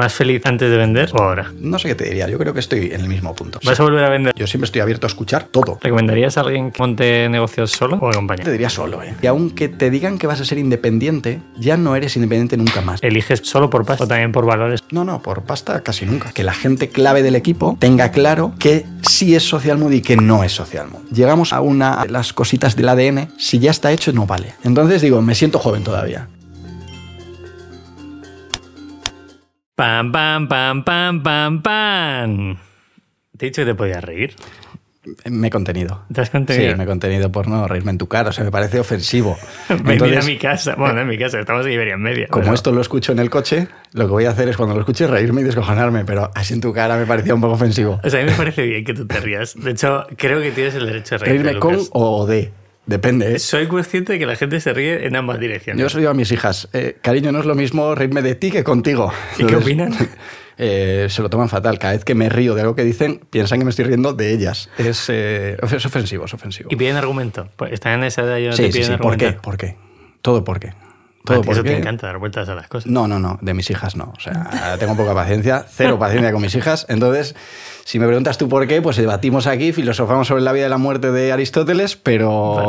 ¿Más feliz antes de vender o ahora? No sé qué te diría, yo creo que estoy en el mismo punto. ¿Vas a volver a vender? Yo siempre estoy abierto a escuchar todo. ¿Recomendarías a alguien que monte negocios solo o en Te diría solo, ¿eh? Y aunque te digan que vas a ser independiente, ya no eres independiente nunca más. ¿Eliges solo por pasta o también por valores? No, no, por pasta casi nunca. Que la gente clave del equipo tenga claro que sí es social mood y que no es social mood. Llegamos a una de las cositas del ADN, si ya está hecho no vale. Entonces digo, me siento joven todavía. Pam, pam, pam, pam, pam, pam. Te he dicho que te podías reír. Me he contenido. ¿Te has contenido? Sí, me he contenido por no reírme en tu cara, o sea, me parece ofensivo. Venir a mi casa. Bueno, no en mi casa, estamos en Iberia en media. como Pero- esto lo escucho en el coche, lo que voy a hacer es cuando lo escuche reírme y descojonarme, pero así en tu cara me parecía un poco ofensivo. O sea, a mí me parece bien que tú te rías. De hecho, creo que tienes el derecho de reírte, Reírme con o de, depende. ¿eh? Soy consciente de que la gente se ríe en ambas direcciones. Yo os digo a mis hijas, eh, cariño, no es lo mismo reírme de ti que contigo. ¿Y qué opinan? eh, se lo toman fatal. Cada vez que me río de algo que dicen, piensan que me estoy riendo de ellas. Es, eh, es ofensivo, es ofensivo. Y piden argumento. Pues están en esa edad y ya Sí, te sí, sí. ¿Por qué? ¿Por qué? Todo por qué. A Todo ti por eso qué. te encanta dar vueltas a las cosas. No, no, no, de mis hijas no. O sea, tengo poca paciencia, cero paciencia con mis hijas. Entonces, si me preguntas tú por qué, pues debatimos aquí, filosofamos sobre la vida y la muerte de Aristóteles, pero Vale.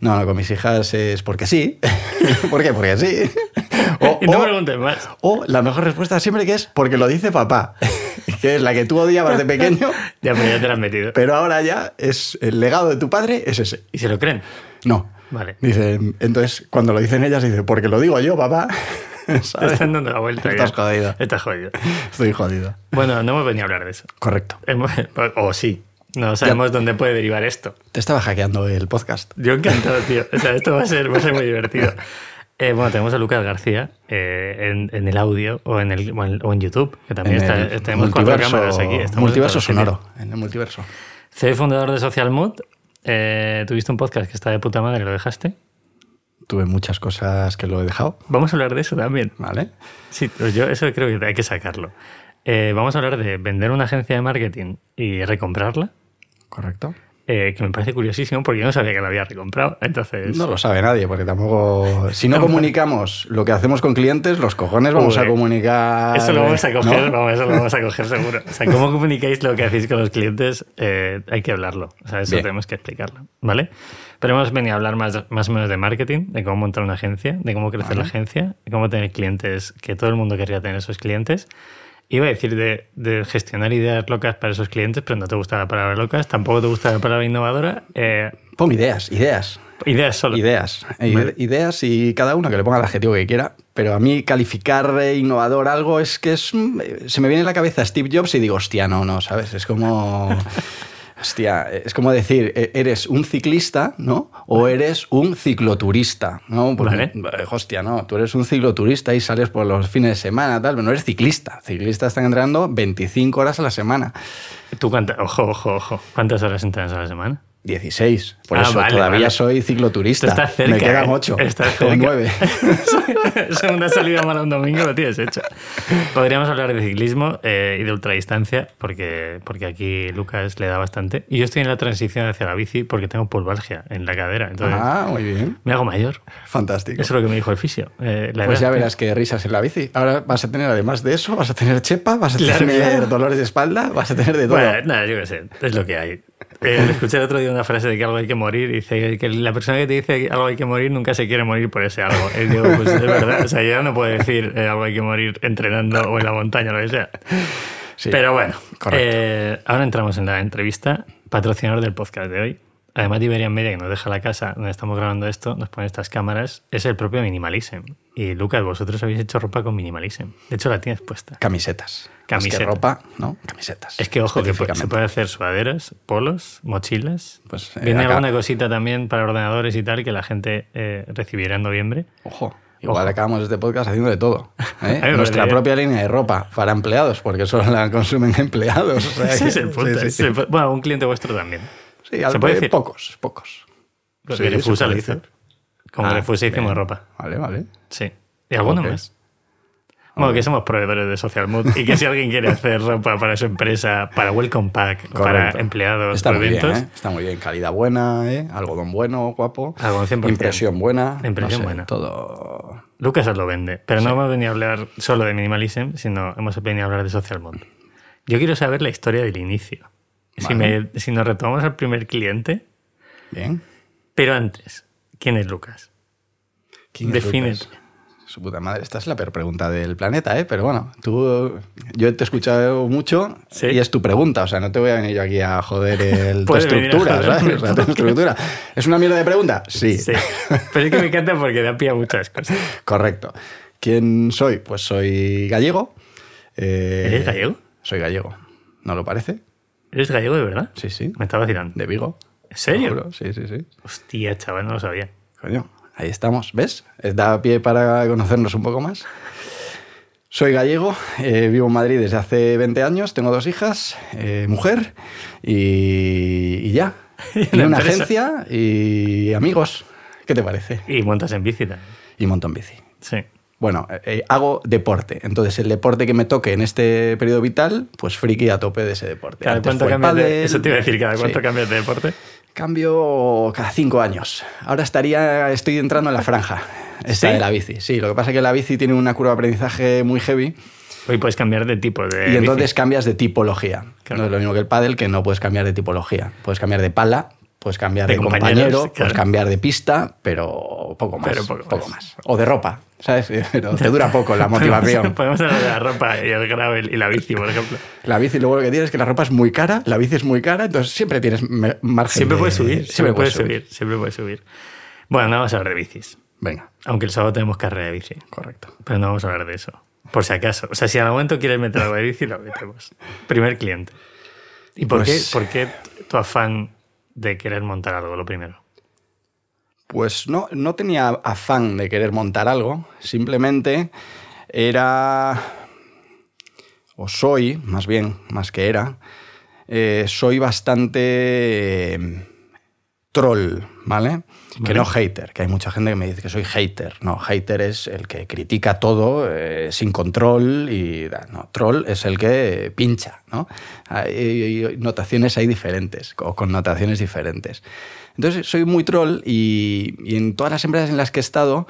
no, no, con mis hijas es porque sí. ¿Por qué? Porque sí. O, Y no o- preguntes más. o la mejor respuesta siempre que es porque lo dice papá, que es la que tú odiabas de pequeño, Ya, pero ya te lo has metido. pero ahora ya es el legado de tu padre es ese. ¿Y se lo creen? No. Vale. Dice, entonces, cuando lo dicen ellas, dice, porque lo digo yo, papá. Te ¿Sabes? están dando la vuelta. Estás ya. jodido. Estás jodido. Estoy jodido. Bueno, no hemos venido a hablar de eso. Correcto. Hemos- O sí. No sabemos dónde puede derivar esto. Te estaba hackeando el podcast. Yo encantado, tío. O sea, esto va a ser, va a ser muy divertido. Eh, bueno, tenemos a Lucas García eh, en, en el audio o en, el, o en, o en YouTube, que también En está, el tenemos cuatro cámaras aquí. estamos multiverso sonoro. En el multiverso. Soy fundador de Social Mood. Eh, tuviste un podcast que está de puta madre, lo dejaste. Tuve muchas cosas que lo he dejado. Vamos a hablar de eso también. ¿Vale? Sí, pues yo eso creo que hay que sacarlo. Eh, vamos a hablar de vender una agencia de marketing y recomprarla, Correcto. eh, que me parece curiosísimo porque yo no sabía que la había recomprado. Entonces, No lo sabe nadie, porque tampoco. Si no comunicamos lo que hacemos con clientes, los cojones vamos Uy. a comunicar. Eso lo vamos a ¿no? coger, vamos, eso lo vamos a coger seguro. O sea, cómo comunicáis lo que hacéis con los clientes, eh, hay que hablarlo. O sea, eso Bien. tenemos que explicarlo, ¿vale? Pero hemos venido a hablar más, más o menos de marketing, de cómo montar una agencia, de cómo crecer la agencia, de cómo tener clientes, que todo el mundo querría tener esos clientes. Iba a decir de, de gestionar ideas locas para esos clientes, pero no te gusta la palabra locas, tampoco te gusta la palabra innovadora. Eh, Pon ideas, ideas. ideas solo. Ideas. Eh, Vale. Ideas y cada uno que le ponga el adjetivo que quiera. Pero a mí calificar eh, innovador algo es que es. mm, eh, Se me viene en la cabeza Steve Jobs y digo, hostia, no, no, ¿sabes? Es como. Hostia, es como decir, eh, eres un ciclista, ¿no? O eres un cicloturista, ¿no? Vale. eh, hostia, no, tú eres un cicloturista y sales por los fines de semana, tal, pero no eres ciclista. Ciclistas están entrenando 25 horas a la semana. ¿Tú cuántas, ojo, ojo, ojo, ¿cuántas horas entrenas a la semana? 16. Por Ah, eso vale, todavía vale. soy cicloturista. Esto está cerca. Me quedan ¿eh? 8 Estás o cerca. 9. Segunda salida mala un domingo lo tienes hecho. Podríamos hablar de ciclismo eh, y de ultradistancia, porque, porque aquí Lucas le da bastante. Y yo estoy en la transición hacia la bici porque tengo pulvalgia en la cadera. Entonces Ah, muy bien. me hago mayor. Fantástico. Eso es lo que me dijo el fisio. Eh, la Pues edad- ya verás que risas en la bici. Ahora vas a tener, además de eso, vas a tener chepa, vas a Claro, tener dolores de espalda, vas a tener de todo. Bueno, nada, yo qué sé, es lo que hay. Eh, escuché el otro día una frase de que algo hay que morir y dice que la persona que te dice que algo hay que morir nunca se quiere morir por ese algo. Y digo, pues es verdad, o sea, yo no puedo decir eh, algo hay que morir entrenando o en la montaña o lo que sea. Sí, Pero bueno, correcto. eh, ahora entramos en la entrevista. Patrocinador del podcast de hoy. Además de Iberian Media, que nos deja la casa donde estamos grabando esto, nos pone estas cámaras, es el propio Minimalism. Y Lucas, vosotros habéis hecho ropa con Minimalism. De hecho, la tienes puesta. Camisetas. Más Camiseta. que ropa, ¿no? Camisetas. Es que ojo, que se puede hacer sudaderas, polos, mochilas. Pues, eh, Viene acá- alguna cosita también para ordenadores y tal que la gente eh, recibirá en noviembre. Ojo. Igual Ojo. acabamos este podcast haciendo de todo. ¿eh? Nuestra parece propia línea de ropa para empleados, porque solo la consumen empleados. o sea que- sí, ese sí. pu- Bueno, un cliente vuestro también. Sí, ¿Se puede de decir? Pocos, pocos. Porque Sí, Refusa se lo hizo. Como Ah, hicimos bien. ropa. Vale, vale. Sí. ¿Y alguno más? Bueno, que somos proveedores de Social Mood y que si alguien quiere hacer ropa para su empresa, para Welcome Pack, para empleados, Está muy bien, eventos, ¿eh? Está muy bien. Calidad buena, ¿eh? Algodón bueno, guapo. Algodón 100%. Impresión buena. Impresión no sé, buena. Todo, Lucas os lo vende, pero no hemos venido a hablar solo de minimalism, sino hemos venido a hablar de social mode. Yo quiero saber la historia del inicio. Si, Vale. me- si nos retomamos al primer cliente, Bien. pero antes, ¿quién es Lucas? ¿Quién es Defínete. Lucas? Su puta madre, esta es la peor pregunta del planeta, ¿eh? Pero bueno, tú, yo te he escuchado mucho Sí. y es tu pregunta, o sea, no te voy a venir yo aquí a joder el, tu estructura, ¿sabes? O sea, tu estructura. ¿Es una mierda de pregunta? Sí. Sí. Pero es que me encanta porque da pie a muchas cosas. Correcto. ¿Quién soy? Pues soy gallego. Eh, ¿Eres gallego? Soy gallego. ¿No lo parece? ¿Eres gallego de verdad? Sí, sí. Me estaba vacilando. De Vigo. ¿En serio? Sí, sí, sí. Hostia, chaval, no lo sabía. Coño, ahí estamos. ¿Ves? Da pie para conocernos un poco más. Soy gallego, eh, vivo en Madrid desde hace 20 años, tengo dos hijas, eh, mujer y, y ya. Y Y una empresa. agencia y amigos. ¿Qué te parece? Y montas en bici también. Y montón bici. Sí. Bueno, eh, eh, hago deporte. Entonces, el deporte que me toque en este periodo vital, pues friki a tope de ese deporte. ¿Cada Antes cuánto cambias de. Eso te iba a decir, ¿cada cuánto Sí. cambias de deporte? Cambio cada cinco años. Ahora estaría, estoy entrando en la franja esta ¿Sí? de la bici. Sí, lo que pasa es que la bici tiene una curva de aprendizaje muy heavy Hoy puedes cambiar de tipo de y entonces bici. cambias de tipología. Claro. No es lo mismo que el pádel, que no puedes cambiar de tipología. Puedes cambiar de pala, puedes cambiar De compañero, claro. puedes cambiar de pista, pero poco más. Pero poco más. O de ropa, ¿sabes? Pero te dura poco la motivación. Podemos hablar de la ropa y el gravel y la bici, por ejemplo. La bici, luego lo que tienes es que la ropa es muy cara, la bici es muy cara, entonces siempre tienes margen Siempre de- puedes subir, siempre puedes subir, siempre puedes subir. Bueno, no vamos a hablar de bicis. Venga, Aunque el sábado tenemos carrera de bici. correcto. Pero no vamos a hablar de eso. Por si acaso. O sea, si algún momento quieres meter algo de bici, lo metemos. Primer cliente. ¿Y por, Pues- qué, por qué tu afán de querer montar algo, lo primero? Pues no, no tenía afán de querer montar algo, simplemente era, o soy, más bien, más que era, eh, soy bastante eh, troll, ¿vale? Que no hater, que hay mucha gente que me dice que soy hater. No, hater es el que critica todo eh, sin control y no, troll es el que pincha, ¿no? Hay, hay notaciones ahí diferentes o connotaciones diferentes. Entonces soy muy troll y, y en todas las empresas en las que he estado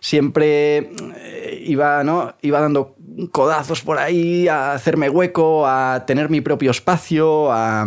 siempre eh, iba, ¿no? iba dando codazos por ahí a hacerme hueco, a tener mi propio espacio, a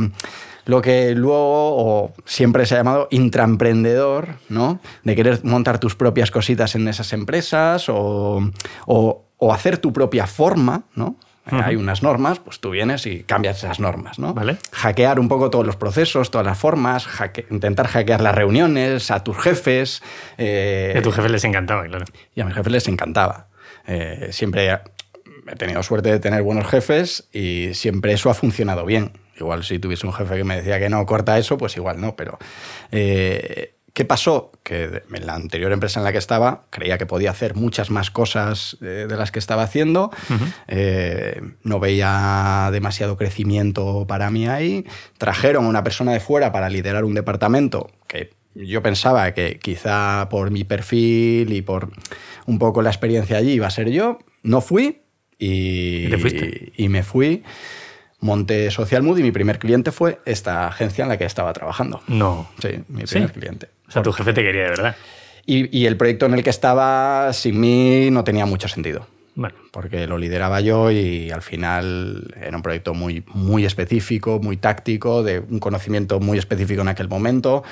lo que luego o siempre se ha llamado intraemprendedor, ¿no? De querer montar tus propias cositas en esas empresas o, o- o hacer tu propia forma, ¿no? Hay unas normas, pues tú vienes y cambias esas normas, ¿no? Vale. Hackear un poco todos los procesos, todas las formas, hacke- intentar hackear las reuniones, a tus jefes. eh, Que a tu jefe les encantaba, claro. y a mis jefes les encantaba. Eh, siempre he tenido suerte de tener buenos jefes y siempre eso ha funcionado bien. Igual si tuviese un jefe que me decía que no, corta eso, pues igual no, pero... eh, ¿Qué pasó? Que en la anterior empresa en la que estaba creía que podía hacer muchas más cosas eh, de las que estaba haciendo. Eh, no veía demasiado crecimiento para mí ahí. Trajeron a una persona de fuera para liderar un departamento que yo pensaba que quizá por mi perfil y por un poco la experiencia allí iba a ser yo. No fui y, ¿Y te fuiste? y me fui. Monté Social Mood y mi primer cliente fue esta agencia en la que estaba trabajando. No. Sí, mi ¿Sí? primer cliente. O sea, tu jefe te quería de verdad. Y, y el proyecto en el que estaba sin mí no tenía mucho sentido. Bueno, Porque lo lideraba yo y al final era un proyecto muy, muy específico, muy táctico, de un conocimiento muy específico en aquel momento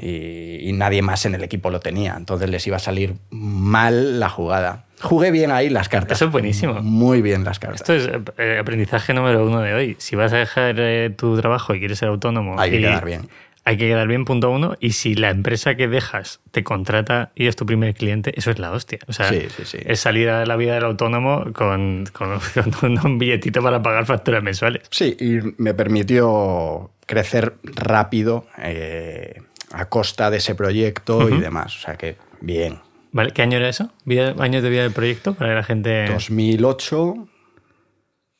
y, y nadie más en el equipo lo tenía. Entonces les iba a salir mal la jugada. Jugué bien ahí las cartas. Eso es buenísimo. Muy bien las cartas. esto es eh, aprendizaje número uno de hoy. Si vas a dejar eh, tu trabajo y quieres ser autónomo... Hay que y- quedar bien. Hay que quedar bien, punto uno. Y si la empresa que dejas te contrata y es tu primer cliente, eso es la hostia. O sea, Sí, sí, sí. es salir a la vida del autónomo con, con- con un billetito para pagar facturas mensuales. Sí, y me permitió crecer rápido eh, a costa de ese proyecto y Ujú. demás. O sea que bien. ¿Vale? ¿Qué año era eso? ¿Vida- ¿Años de vida del proyecto? Para la gente... 2008,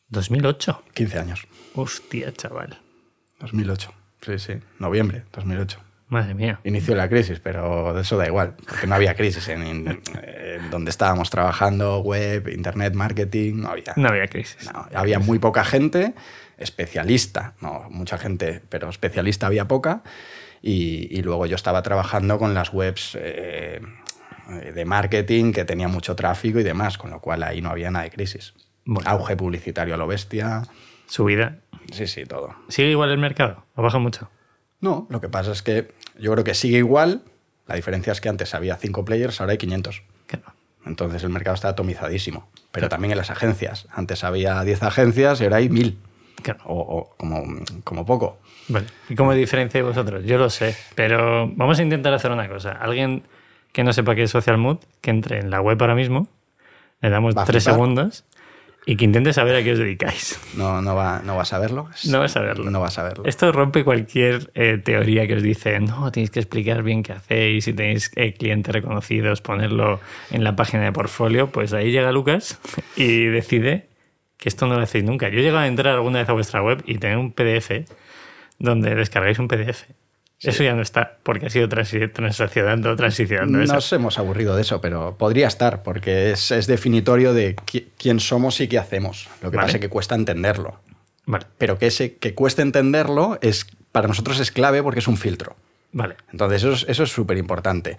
2008. 15 años. Hostia, chaval. 2008. Sí, sí. Noviembre 2008. Madre mía. Inicio de la crisis, pero eso da igual, porque no había crisis en, en- en donde estábamos trabajando, web, internet, marketing, no había. No había crisis. No, había muy poca gente, especialista, no, mucha gente, pero especialista había poca. Y, y luego yo estaba trabajando con las webs, eh, de marketing que tenía mucho tráfico y demás, con lo cual ahí no había nada de crisis. Bueno. Auge publicitario a lo bestia. Subida. Sí, sí, todo. ¿Sigue igual el mercado? ¿O baja mucho? No, lo que pasa es que yo creo que sigue igual. La diferencia es que antes había 5 players, ahora hay 500. Claro. Entonces el mercado está atomizadísimo. Pero también en las agencias. Antes había 10 agencias y ahora hay 1000. Claro. O, o como, como poco. Vale. ¿Y cómo diferenciáis vosotros? Yo lo sé, pero vamos a intentar hacer una cosa. Alguien que no sepa qué es Social Mood, que entre en la web ahora mismo, le damos Va a tres flipar. segundos y que intente saber a qué os dedicáis. No, no, va, no vas a. Es- No vas a verlo. No vas a verlo. Esto rompe cualquier eh, teoría que os dice, no, tenéis que explicar bien qué hacéis, si tenéis eh, clientes reconocidos, ponerlo en la página de portfolio. Pues ahí llega Lucas y decide que esto no lo hacéis nunca. Yo he llegado a entrar alguna vez a vuestra web y tener un PDF donde descargáis un PDF. Eso ya no está, porque ha sido transaccionando, transicionando. Nos hemos aburrido de eso, pero podría estar, porque es, es definitorio de qui- quién somos y qué hacemos. Lo que Vale. pasa es que cuesta entenderlo. Vale, Pero que ese que cueste entenderlo es para nosotros es clave porque es un filtro. vale. Entonces, eso es- eso es súper importante.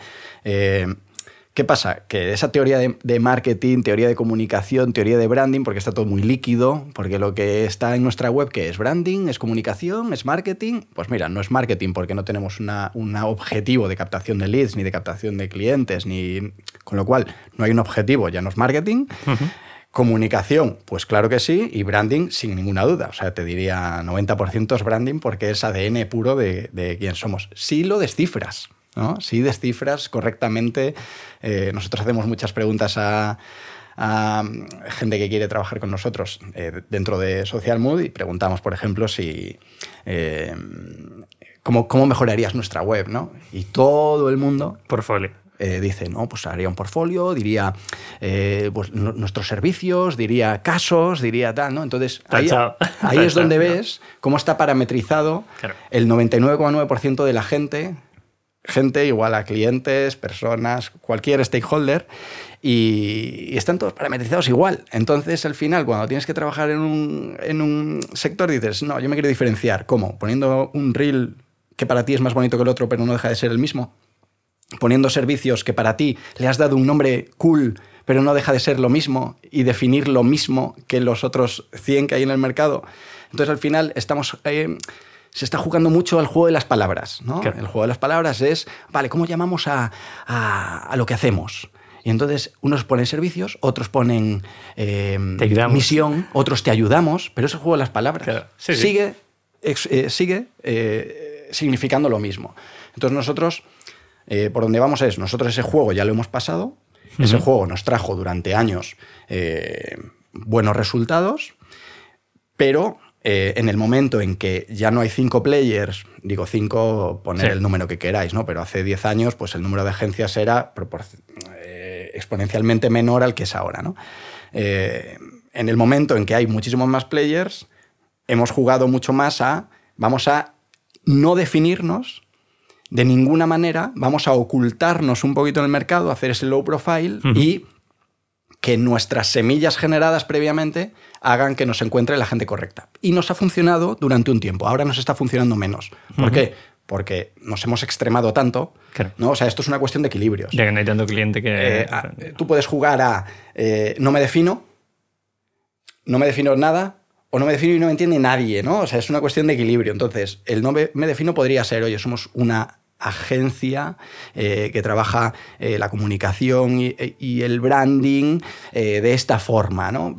¿Qué pasa? Que esa teoría de, de marketing, teoría de comunicación, teoría de branding, porque está todo muy líquido, porque lo que está en nuestra web, que es branding, es comunicación, es marketing, pues mira, no es marketing porque no tenemos una- un objetivo de captación de leads, ni de captación de clientes, ni con lo cual no hay un objetivo, ya no es marketing. Comunicación, pues claro que sí, y branding sin ninguna duda. O sea, te diría 90% es branding porque es ADN puro de, de quién somos. Si lo descifras, ¿no? Si descifras correctamente, eh, nosotros hacemos muchas preguntas a, a gente que quiere trabajar con nosotros eh, dentro de Social Mood y preguntamos, por ejemplo, si... eh, ¿cómo, ¿Cómo mejorarías nuestra web? ¿no? Y todo el mundo Portfolio. eh, dice, no, pues haría un portfolio, diría pues, nu- nuestros servicios, diría casos, diría tal, ¿no? Entonces, ahí, ahí es donde ves cómo está parametrizado Claro. el 99,9% de la gente, gente igual a clientes, personas, cualquier stakeholder, y, están todos parametrizados igual. Entonces, al final, cuando tienes que trabajar en un, en un sector, dices, no, yo me quiero diferenciar. ¿Cómo? Poniendo un reel que para ti es más bonito que el otro, pero no deja de ser el mismo poniendo servicios que para ti le has dado un nombre cool, pero no deja de ser lo mismo y definir lo mismo que los otros 100 que hay en el mercado. Entonces al final estamos... eh, se está jugando mucho al juego de las palabras. ¿no? Claro. El juego de las palabras es, vale, ¿cómo llamamos a, a- a lo que hacemos? Y entonces unos ponen servicios, otros ponen eh, ayudamos. misión, otros te ayudamos, pero es el juego de las palabras. Claro. Sí, sí. sigue ex- eh, sigue eh, significando lo mismo. Entonces nosotros, eh, por donde vamos es, nosotros ese juego ya lo hemos pasado, ese juego nos trajo durante años buenos resultados, pero eh, en el momento en que ya no hay cinco players, digo cinco, poner Sí. el número que queráis, ¿no? Pero hace 10 años, pues el número de agencias era eh, exponencialmente menor al que es ahora, ¿no? Eh, en el momento en que hay muchísimos más players, hemos jugado mucho más a, vamos a no definirnos de ninguna manera, vamos a ocultarnos un poquito en el mercado, hacer ese low profile y que nuestras semillas generadas previamente hagan que nos encuentre la gente correcta. Y nos ha funcionado durante un tiempo, ahora nos está funcionando menos. ¿Por qué? Porque nos hemos extremado tanto, Claro. ¿no? O sea, esto es una cuestión de equilibrios. Ya que no hay tanto cliente que... Eh, a- tú puedes jugar a eh, no me defino, no me defino nada, o no me defino y no me entiende nadie, ¿no? O sea, es una cuestión de equilibrio. Entonces, el no me, me defino podría ser, oye, somos una agencia eh, que trabaja eh, la comunicación y, y el branding eh, de esta forma, ¿no?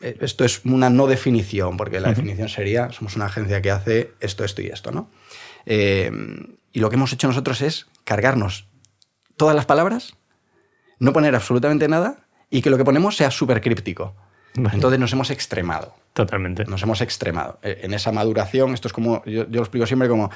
Eh, Esto es una no definición, porque la definición sería, somos una agencia que hace esto, esto y esto, ¿no? Eh, y lo que hemos hecho nosotros es cargarnos todas las palabras, no poner absolutamente nada y que lo que ponemos sea súper críptico. Vale. Entonces nos hemos extremado. Totalmente. Nos hemos extremado. Eh, En esa maduración, esto es como, yo, yo lo explico siempre como,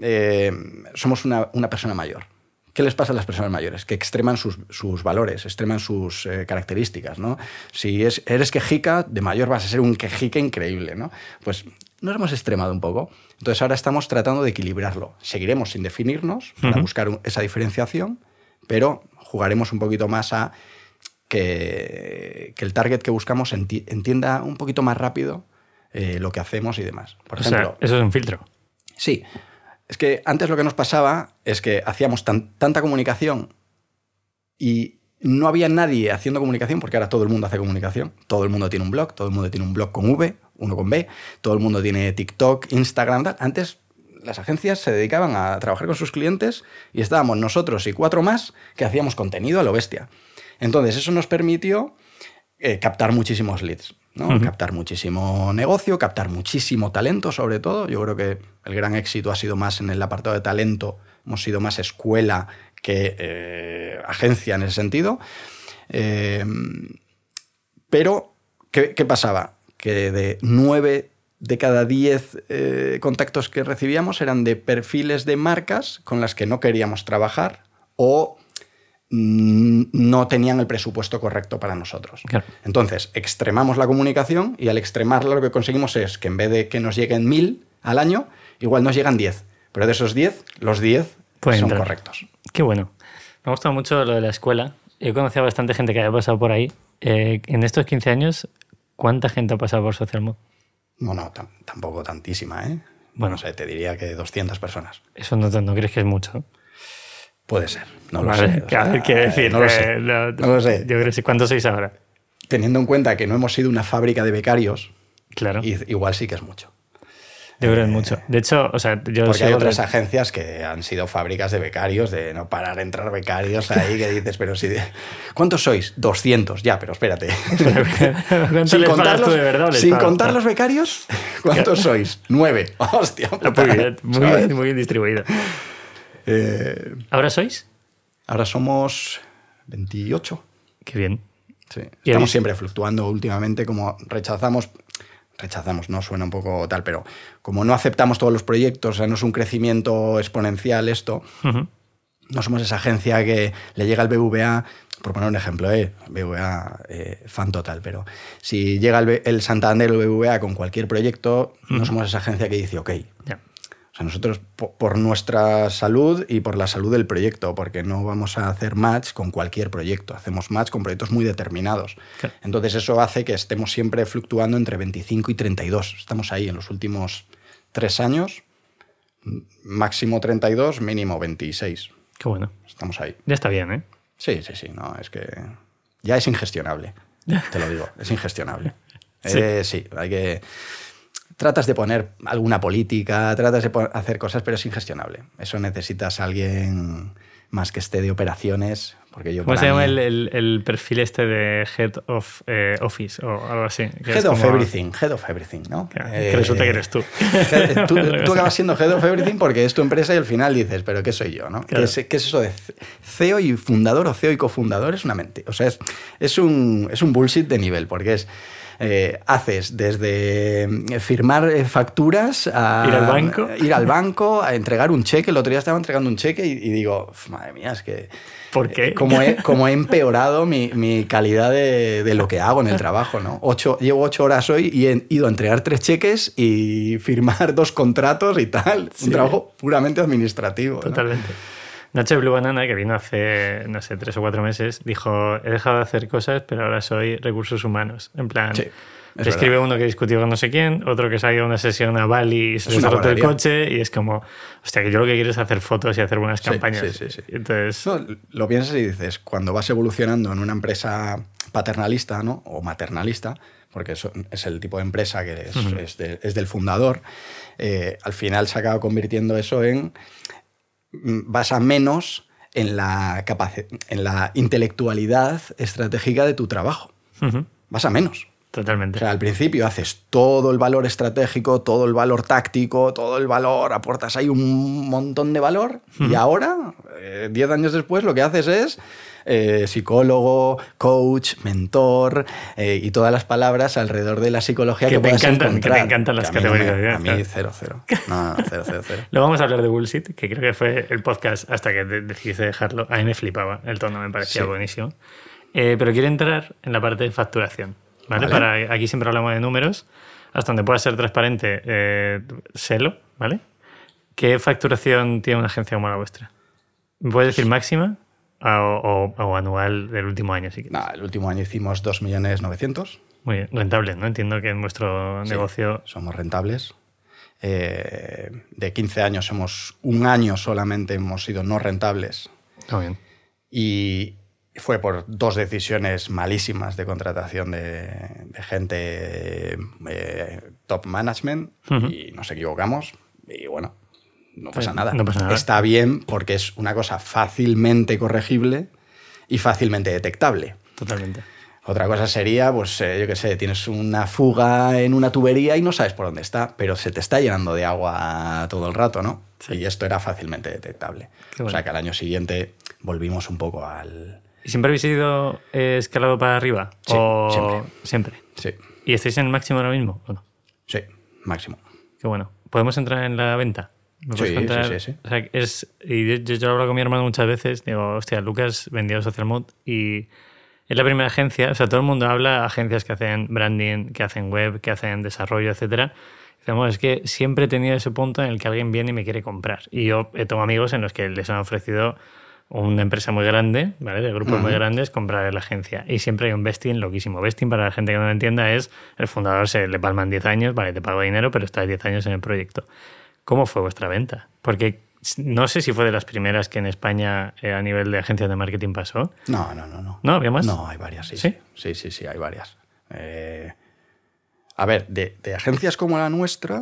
eh, somos una, una persona mayor. ¿Qué les pasa a las personas mayores? Que extreman sus, sus valores, extreman sus eh, características, ¿no? Si es, eres quejica, de mayor vas a ser un quejica increíble, ¿no? Pues nos hemos extremado un poco. Entonces ahora estamos tratando de equilibrarlo. Seguiremos sin definirnos para buscar un- esa diferenciación, pero jugaremos un poquito más a que, que el target que buscamos enti- entienda un poquito más rápido eh, lo que hacemos y demás. Por o ejemplo, sea, eso es un filtro. sí, es que antes lo que nos pasaba es que hacíamos tan- tanta comunicación y no había nadie haciendo comunicación, porque ahora todo el mundo hace comunicación. Todo el mundo tiene un blog, todo el mundo tiene un blog con V, uno con B, todo el mundo tiene TikTok, Instagram. Tal. Antes las agencias se dedicaban a trabajar con sus clientes y estábamos nosotros y cuatro más que hacíamos contenido a lo bestia. Entonces eso nos permitió eh, captar muchísimos leads, ¿no? captar muchísimo negocio, captar muchísimo talento sobre todo. Yo creo que el gran éxito ha sido más en el apartado de talento, hemos sido más escuela que eh, agencia en ese sentido. Eh, pero, ¿qué, ¿qué, pasaba? Que de nueve de cada 10 eh, contactos que recibíamos eran de perfiles de marcas con las que no queríamos trabajar o no tenían el presupuesto correcto para nosotros. Entonces, extremamos la comunicación y al extremarla lo que conseguimos es que en vez de que nos lleguen mil al año, igual nos llegan 10. Pero de esos 10, los 10 son correctos. Qué bueno. Me ha gustado mucho lo de la escuela. He conocido a bastante gente que haya pasado por ahí. Eh, en estos 15 años, ¿cuánta gente ha pasado por Social Mode? Bueno, tampoco tantísima, ¿eh? Bueno, te diría que 200 personas. Eso no, no crees que es mucho. Puede ser, no lo sé. ¿Qué decir? No lo sé. No, lo sé. Yo creo que ¿Cuántos sois ahora? Teniendo en cuenta que no hemos sido una fábrica de becarios, claro. igual sí que es mucho. Yo creo que mucho. De hecho, o sea, yo Porque hay otras agencias que han sido fábricas de becarios, de no parar de entrar becarios ahí, que dices, pero si. ¿Cuántos sois? 200, ya, pero espérate. sin contar, los, de verdad, sin contar los becarios, ¿cuántos sois? Nueve. Hostia. muy, bien, muy, bien, distribuido. Eh, ¿Ahora sois? Ahora somos 28. Qué bien. Sí. Estamos siempre fluctuando últimamente, como rechazamos rechazamos, ¿no? Suena un poco tal, pero como no aceptamos todos los proyectos, o sea, no es un crecimiento exponencial esto, no somos esa agencia que le llega al BVA, por poner un ejemplo, ¿eh? BVA eh, fan total, pero si llega el, Santander o el BVA con cualquier proyecto, no somos esa agencia que dice, ok, nosotros por nuestra salud y por la salud del proyecto, porque no vamos a hacer match con cualquier proyecto, hacemos match con proyectos muy determinados. Entonces eso hace que estemos siempre fluctuando entre 25 y 32. Estamos ahí en los últimos tres años, máximo 32, mínimo 26. Qué bueno. Estamos ahí. Ya está bien, ¿eh? Sí, sí, sí, no, es que ya es ingestionable, te lo digo, es ingestionable. sí, eh, sí hay que tratas de poner alguna política, tratas de hacer cosas, pero es ingestionable. Eso necesitas a alguien más que esté de operaciones. Porque yo ¿Cómo se llama el, perfil este de Head of eh, Office o algo así? Head of Everything, Head of Everything, ¿no? que resulta que eres tú. tú. acabas siendo Head of Everything porque es tu empresa y al final dices, ¿pero qué soy yo? ¿no? ¿Qué, es, eso de CEO y fundador o CEO y cofundador? Es una mente. O sea, es, es, un, es un bullshit de nivel porque es eh, haces desde eh, firmar eh, facturas a ir al banco, ir al banco, a entregar un cheque. El otro día estaba entregando un cheque y, digo, madre mía, es que ¿Por qué? Como he, como he empeorado mi, mi calidad de, de, lo que hago en el trabajo, ¿no? Ocho, llevo ocho horas hoy y he ido a entregar tres cheques y firmar dos contratos y tal. Un trabajo puramente administrativo. Totalmente. Nacho Blue Banana, que vino hace, no sé, tres o cuatro meses, dijo, he dejado de hacer cosas, pero ahora soy recursos humanos. En plan, escribe uno que discutió con no sé quién, otro que se ha ido a una sesión a Bali y se ha roto el coche, y es como, hostia, que yo lo que quiero es hacer fotos y hacer buenas campañas. Sí, sí, Entonces... lo piensas y dices, cuando vas evolucionando en una empresa paternalista ¿no? o maternalista, porque es el tipo de empresa que es, es, del fundador, eh, al final se acaba convirtiendo eso en basa menos en la, en la intelectualidad estratégica de tu trabajo. Vas a menos. Totalmente. O sea, al principio haces todo el valor estratégico, todo el valor táctico, todo el valor, aportas ahí un montón de valor y ahora, eh, diez años después, lo que haces es eh, psicólogo, coach, mentor eh, y todas las palabras alrededor de la psicología que, puedas encontrar. Que te encantan las categorías. A mí, cero, cero. No, cero, cero, cero. Luego vamos a hablar de Bullshit, que creo que fue el podcast hasta que decidiste dejarlo. A mí me flipaba, el tono me parecía buenísimo. Eh, pero quiero entrar en la parte de facturación. ¿vale? Para, aquí siempre hablamos de números. Hasta donde pueda ser transparente, eh, sélo, ¿vale? ¿Qué facturación tiene una agencia como la vuestra? ¿Me puedes decir máxima? O, anual del último año, sí No, el último año hicimos 2.900.000. Muy bien, rentable, ¿no? Entiendo que en vuestro negocio... Somos rentables. Eh, de 15 años hemos un año solamente hemos sido no rentables. Muy bien. Y fue por dos decisiones malísimas de contratación de, de gente eh, top management y nos equivocamos y bueno, no pasa, nada. no pasa nada. Está bien porque es una cosa fácilmente corregible y fácilmente detectable. Totalmente. Otra cosa sería, pues eh, yo qué sé, tienes una fuga en una tubería y no sabes por dónde está, pero se te está llenando de agua todo el rato, ¿no? Sí. Y esto era fácilmente detectable. Qué O bueno. sea que al año siguiente volvimos un poco al... ¿Y siempre habéis ido eh, escalado para arriba? Sí, ¿O siempre. siempre? Sí, ¿Y estáis en el máximo ahora mismo? ¿O no? sí, máximo. Qué bueno. ¿Podemos entrar en la venta? ¿Me puedes Sí, contar? sí, sí, sí. O sea, es, y yo, yo, yo lo hablo con mi hermano muchas veces. Digo, hostia, Lucas vendió Social Mood y es la primera agencia. O sea, todo el mundo habla agencias que hacen branding, que hacen web, que hacen desarrollo, etcétera. Decimos, es que siempre he tenido ese punto en el que alguien viene y me quiere comprar. Y yo he tengo amigos en los que les han ofrecido una empresa muy grande, ¿vale? De grupos muy grandes, comprar la agencia. Y siempre hay un vesting loquísimo. Vesting, para la gente que no lo entienda, es el fundador se le palman 10 años, vale, te pago dinero, pero estás 10 años en el proyecto. ¿Cómo fue vuestra venta? Porque no sé si fue de las primeras que en España eh, a nivel de agencias de marketing pasó. No, no, no, no. ¿No? ¿Había más? No, hay varias, sí. ¿Sí? Sí, sí, sí, hay varias. Eh, a ver, de, de agencias como la nuestra,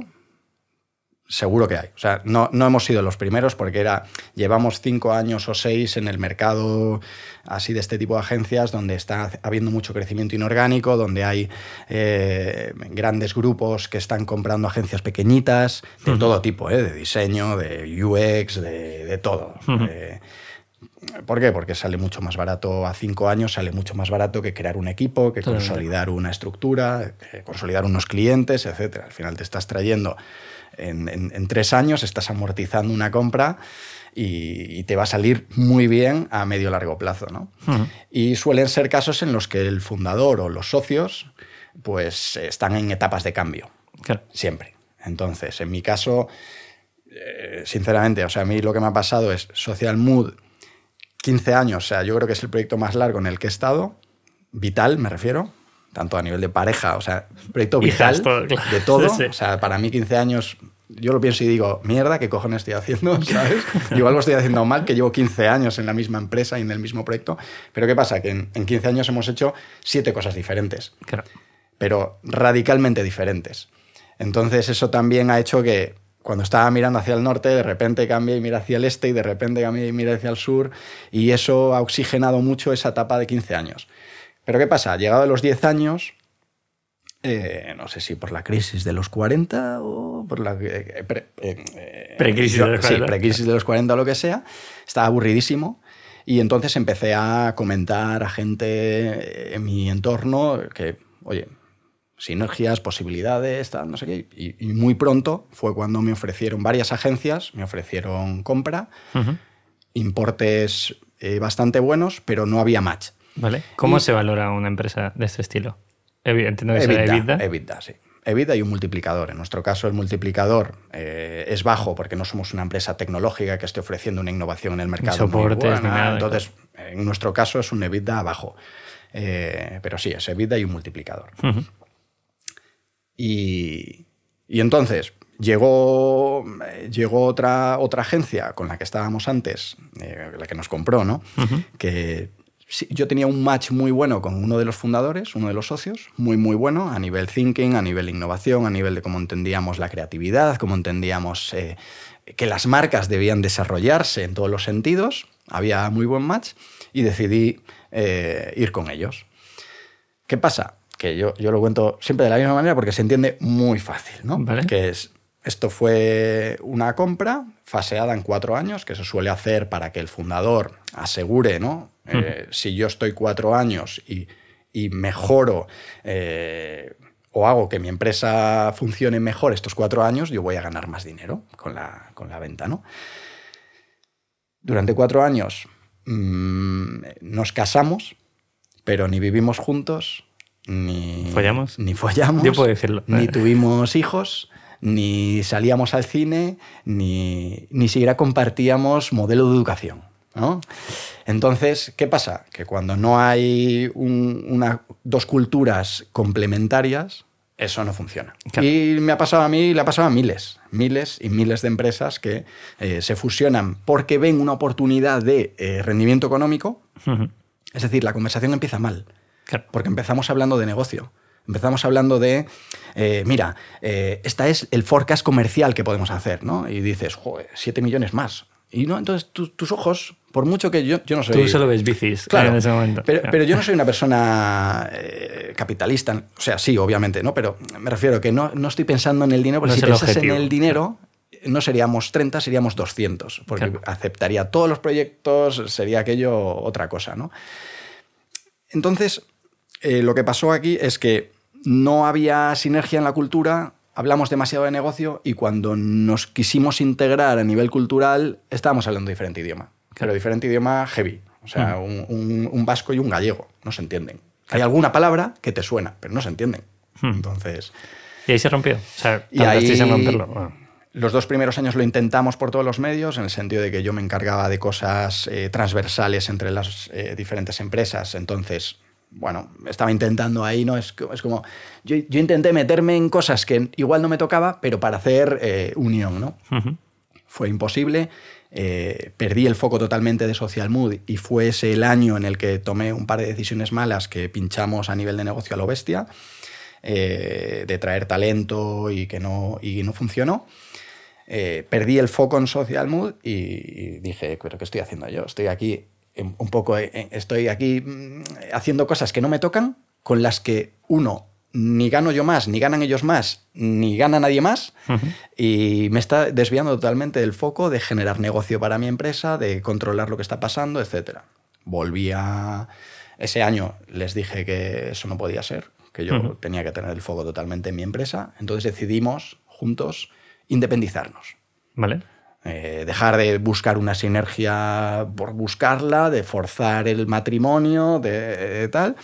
seguro que hay. O sea, no, no hemos sido los primeros porque era, llevamos cinco años o seis en el mercado así de este tipo de agencias donde está habiendo mucho crecimiento inorgánico, donde hay eh, grandes grupos que están comprando agencias pequeñitas de todo tipo, ¿eh? de diseño, de UX, de, de todo. Eh, ¿Por qué? Porque sale mucho más barato a cinco años, sale mucho más barato que crear un equipo, que consolidar una estructura, que consolidar unos clientes, etc. Al final te estás trayendo en, en- en tres años, estás amortizando una compra y, te va a salir muy bien a medio largo plazo. ¿no? Y suelen ser casos en los que el fundador o los socios pues están en etapas de cambio Claro. siempre. Entonces, en mi caso, eh, sinceramente, o sea, a mí lo que me ha pasado es Social Mood, 15 años, o sea, yo creo que es el proyecto más largo en el que he estado, vital me refiero, tanto a nivel de pareja, o sea, proyecto Hijas, vital todo, claro. de todo, Sí, o sea, para mí 15 años, yo lo pienso y digo, mierda, ¿qué cojones estoy haciendo? ¿Sabes? Igual lo estoy haciendo mal, que llevo 15 años en la misma empresa y en el mismo proyecto, pero ¿qué pasa? Que en, en 15 años hemos hecho siete cosas diferentes Claro. pero radicalmente diferentes. Entonces eso también ha hecho que cuando estaba mirando hacia el norte, de repente cambie y mira hacia el este y de repente cambie y mira hacia el sur y eso ha oxigenado mucho esa etapa de 15 años. Pero ¿qué pasa? Llegado a los 10 años, eh, no sé si por la crisis de los 40 o por la... eh, pre- eh, eh, Precrisis yo- de los Sí, 40. precrisis de los 40 o lo que sea. Estaba aburridísimo. Y entonces empecé a comentar a gente en mi entorno que, oye, sinergias, posibilidades, tal, no sé qué. Y, y muy pronto fue cuando me ofrecieron varias agencias, me ofrecieron compra, importes eh, bastante buenos, pero no había match. ¿Vale? ¿Cómo Y- se valora una empresa de este estilo? Entiendo que sea EBITDA, EBITDA. EBITDA, sí. EBITDA y un multiplicador. En nuestro caso, el multiplicador eh, es bajo porque no somos una empresa tecnológica que esté ofreciendo una innovación en el mercado. muy soportes, buena. nada, Entonces, en nuestro caso es un EBITDA bajo. Eh, pero sí, es EBITDA y un multiplicador. Y, y entonces llegó, llegó otra, otra agencia con la que estábamos antes, eh, la que nos compró, ¿no? Que yo tenía un match muy bueno con uno de los fundadores, uno de los socios, muy, muy bueno a nivel thinking, a nivel innovación, a nivel de cómo entendíamos la creatividad, cómo entendíamos eh, que las marcas debían desarrollarse en todos los sentidos. Había muy buen match y decidí eh, ir con ellos. ¿Qué pasa? Que yo, yo lo cuento siempre de la misma manera porque se entiende muy fácil, ¿no? Vale. Que es, esto fue una compra faseada en cuatro años, que se suele hacer para que el fundador asegure, ¿no? Eh, si yo estoy cuatro años y, y mejoro eh, o hago que mi empresa funcione mejor estos cuatro años, yo voy a ganar más dinero con la, con la venta, ¿no? Durante cuatro años mm, nos casamos, pero ni vivimos juntos, ni ¿Follamos? Ni follamos. Yo puedo decirlo. Ni tuvimos hijos, ni salíamos al cine, ni, ni siquiera compartíamos modelo de educación. ¿no? Entonces, ¿qué pasa? Que cuando no hay un- una, dos culturas complementarias, eso no funciona. Claro. Y me ha pasado a mí, le ha pasado a miles, miles y miles de empresas que eh, se fusionan porque ven una oportunidad de eh, rendimiento económico. Es decir, la conversación empieza mal, Claro. porque empezamos hablando de negocio. Empezamos hablando de, eh, mira, eh, esta es el forecast comercial que podemos hacer, ¿no? Y dices, joder, 7 millones más. Y no, entonces tu- tus ojos, por mucho que yo, yo no soy... Tú solo ves bicis Claro, en ese momento. Pero, pero yo no soy una persona eh, capitalista. O sea, sí, obviamente, ¿no? Pero me refiero que no, no estoy pensando en el dinero, porque No si pensas en el dinero, no seríamos 30, seríamos 200, porque Claro. aceptaría todos los proyectos, sería aquello otra cosa, ¿no? Entonces, eh, lo que pasó aquí es que no había sinergia en la cultura, hablamos demasiado de negocio y cuando nos quisimos integrar a nivel cultural, estábamos hablando diferente idioma. Pero diferente idioma heavy. O sea, un, un- un vasco y un gallego. No se entienden. Hay alguna palabra que te suena, pero no se entienden. Hmm. Entonces, Y ahí se rompió. O sea, Y en ahí- romperlo. Bueno. los dos primeros años lo intentamos por todos los medios, en el sentido de que yo me encargaba de cosas eh, transversales entre las eh, diferentes empresas. Entonces, bueno, estaba intentando ahí, ¿no? Es, es como. Yo, yo intenté meterme en cosas que igual no me tocaba, pero para hacer eh, unión, ¿no? Fue imposible. eh, perdí el foco totalmente de Social Mood y fue ese el año en el que tomé un par de decisiones malas que pinchamos a nivel de negocio a lo bestia, eh, de traer talento y que no, y no funcionó. Perdí el foco en Social Mood y, y dije, pero ¿qué estoy haciendo yo? Estoy aquí un poco, eh, estoy aquí mm, haciendo cosas que no me tocan, con las que uno ni gano yo más, ni ganan ellos más, ni gana nadie más, y me está desviando totalmente del foco de generar negocio para mi empresa, de controlar lo que está pasando, etc. Volví a... Ese año les dije que eso no podía ser, que yo tenía que tener el foco totalmente en mi empresa, entonces decidimos juntos independizarnos. ¿Vale? Eh, dejar de buscar una sinergia por buscarla, de forzar el matrimonio, de, de tal.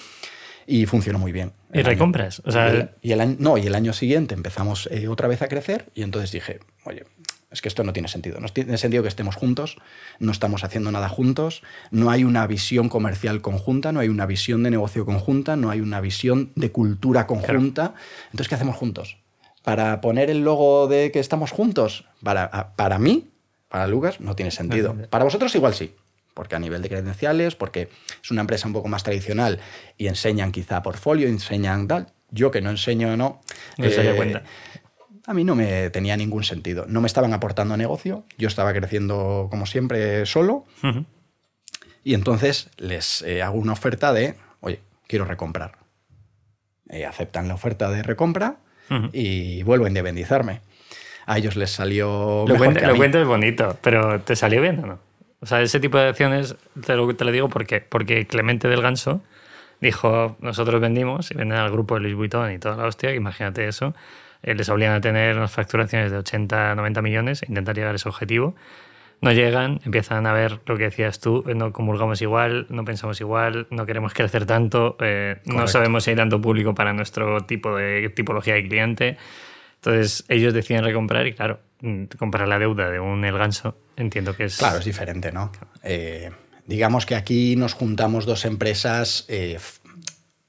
Y funcionó muy bien. ¿Y recompras? O sea- y el, y el año, no, y el año siguiente empezamos eh, otra vez a crecer y entonces dije, oye, es que esto no tiene sentido. No tiene sentido que estemos juntos, no estamos haciendo nada juntos, no hay una visión comercial conjunta, no hay una visión de negocio conjunta, no hay una visión de cultura conjunta. Entonces, ¿qué hacemos juntos? Para poner el logo de que estamos juntos, para, para mí, para Lucas, no tiene sentido. Para vosotros igual sí, porque a nivel de credenciales, porque es una empresa un poco más tradicional y enseñan quizá portfolio, enseñan tal. Yo que no enseño, no. No se eh, cuenta. A mí no me tenía ningún sentido. No me estaban aportando negocio, yo estaba creciendo como siempre solo y entonces les eh, hago una oferta de, oye, quiero recomprar. Eh, aceptan la oferta de recompra Ujú. y vuelvo a independizarme. A ellos les salió Lo, cuento, lo cuento es bonito, pero ¿te salió bien o no? O sea, ese tipo de acciones, te lo, te lo digo porque, porque Clemente del Ganso dijo, nosotros vendimos y venden al grupo de Luis Vuitton y toda la hostia, imagínate eso, eh, les obligan a tener unas facturaciones de 80, 90 millones, e intentar llegar a ese objetivo. No llegan, empiezan a ver lo que decías tú, eh, no comulgamos igual, no pensamos igual, no queremos crecer tanto, eh, no sabemos si hay tanto público para nuestro tipo de tipología de cliente. Entonces ellos deciden recomprar y claro, mm, comprar la deuda de un El Ganso entiendo que es... Claro, es diferente, ¿no? Eh, digamos que aquí nos juntamos dos empresas, eh,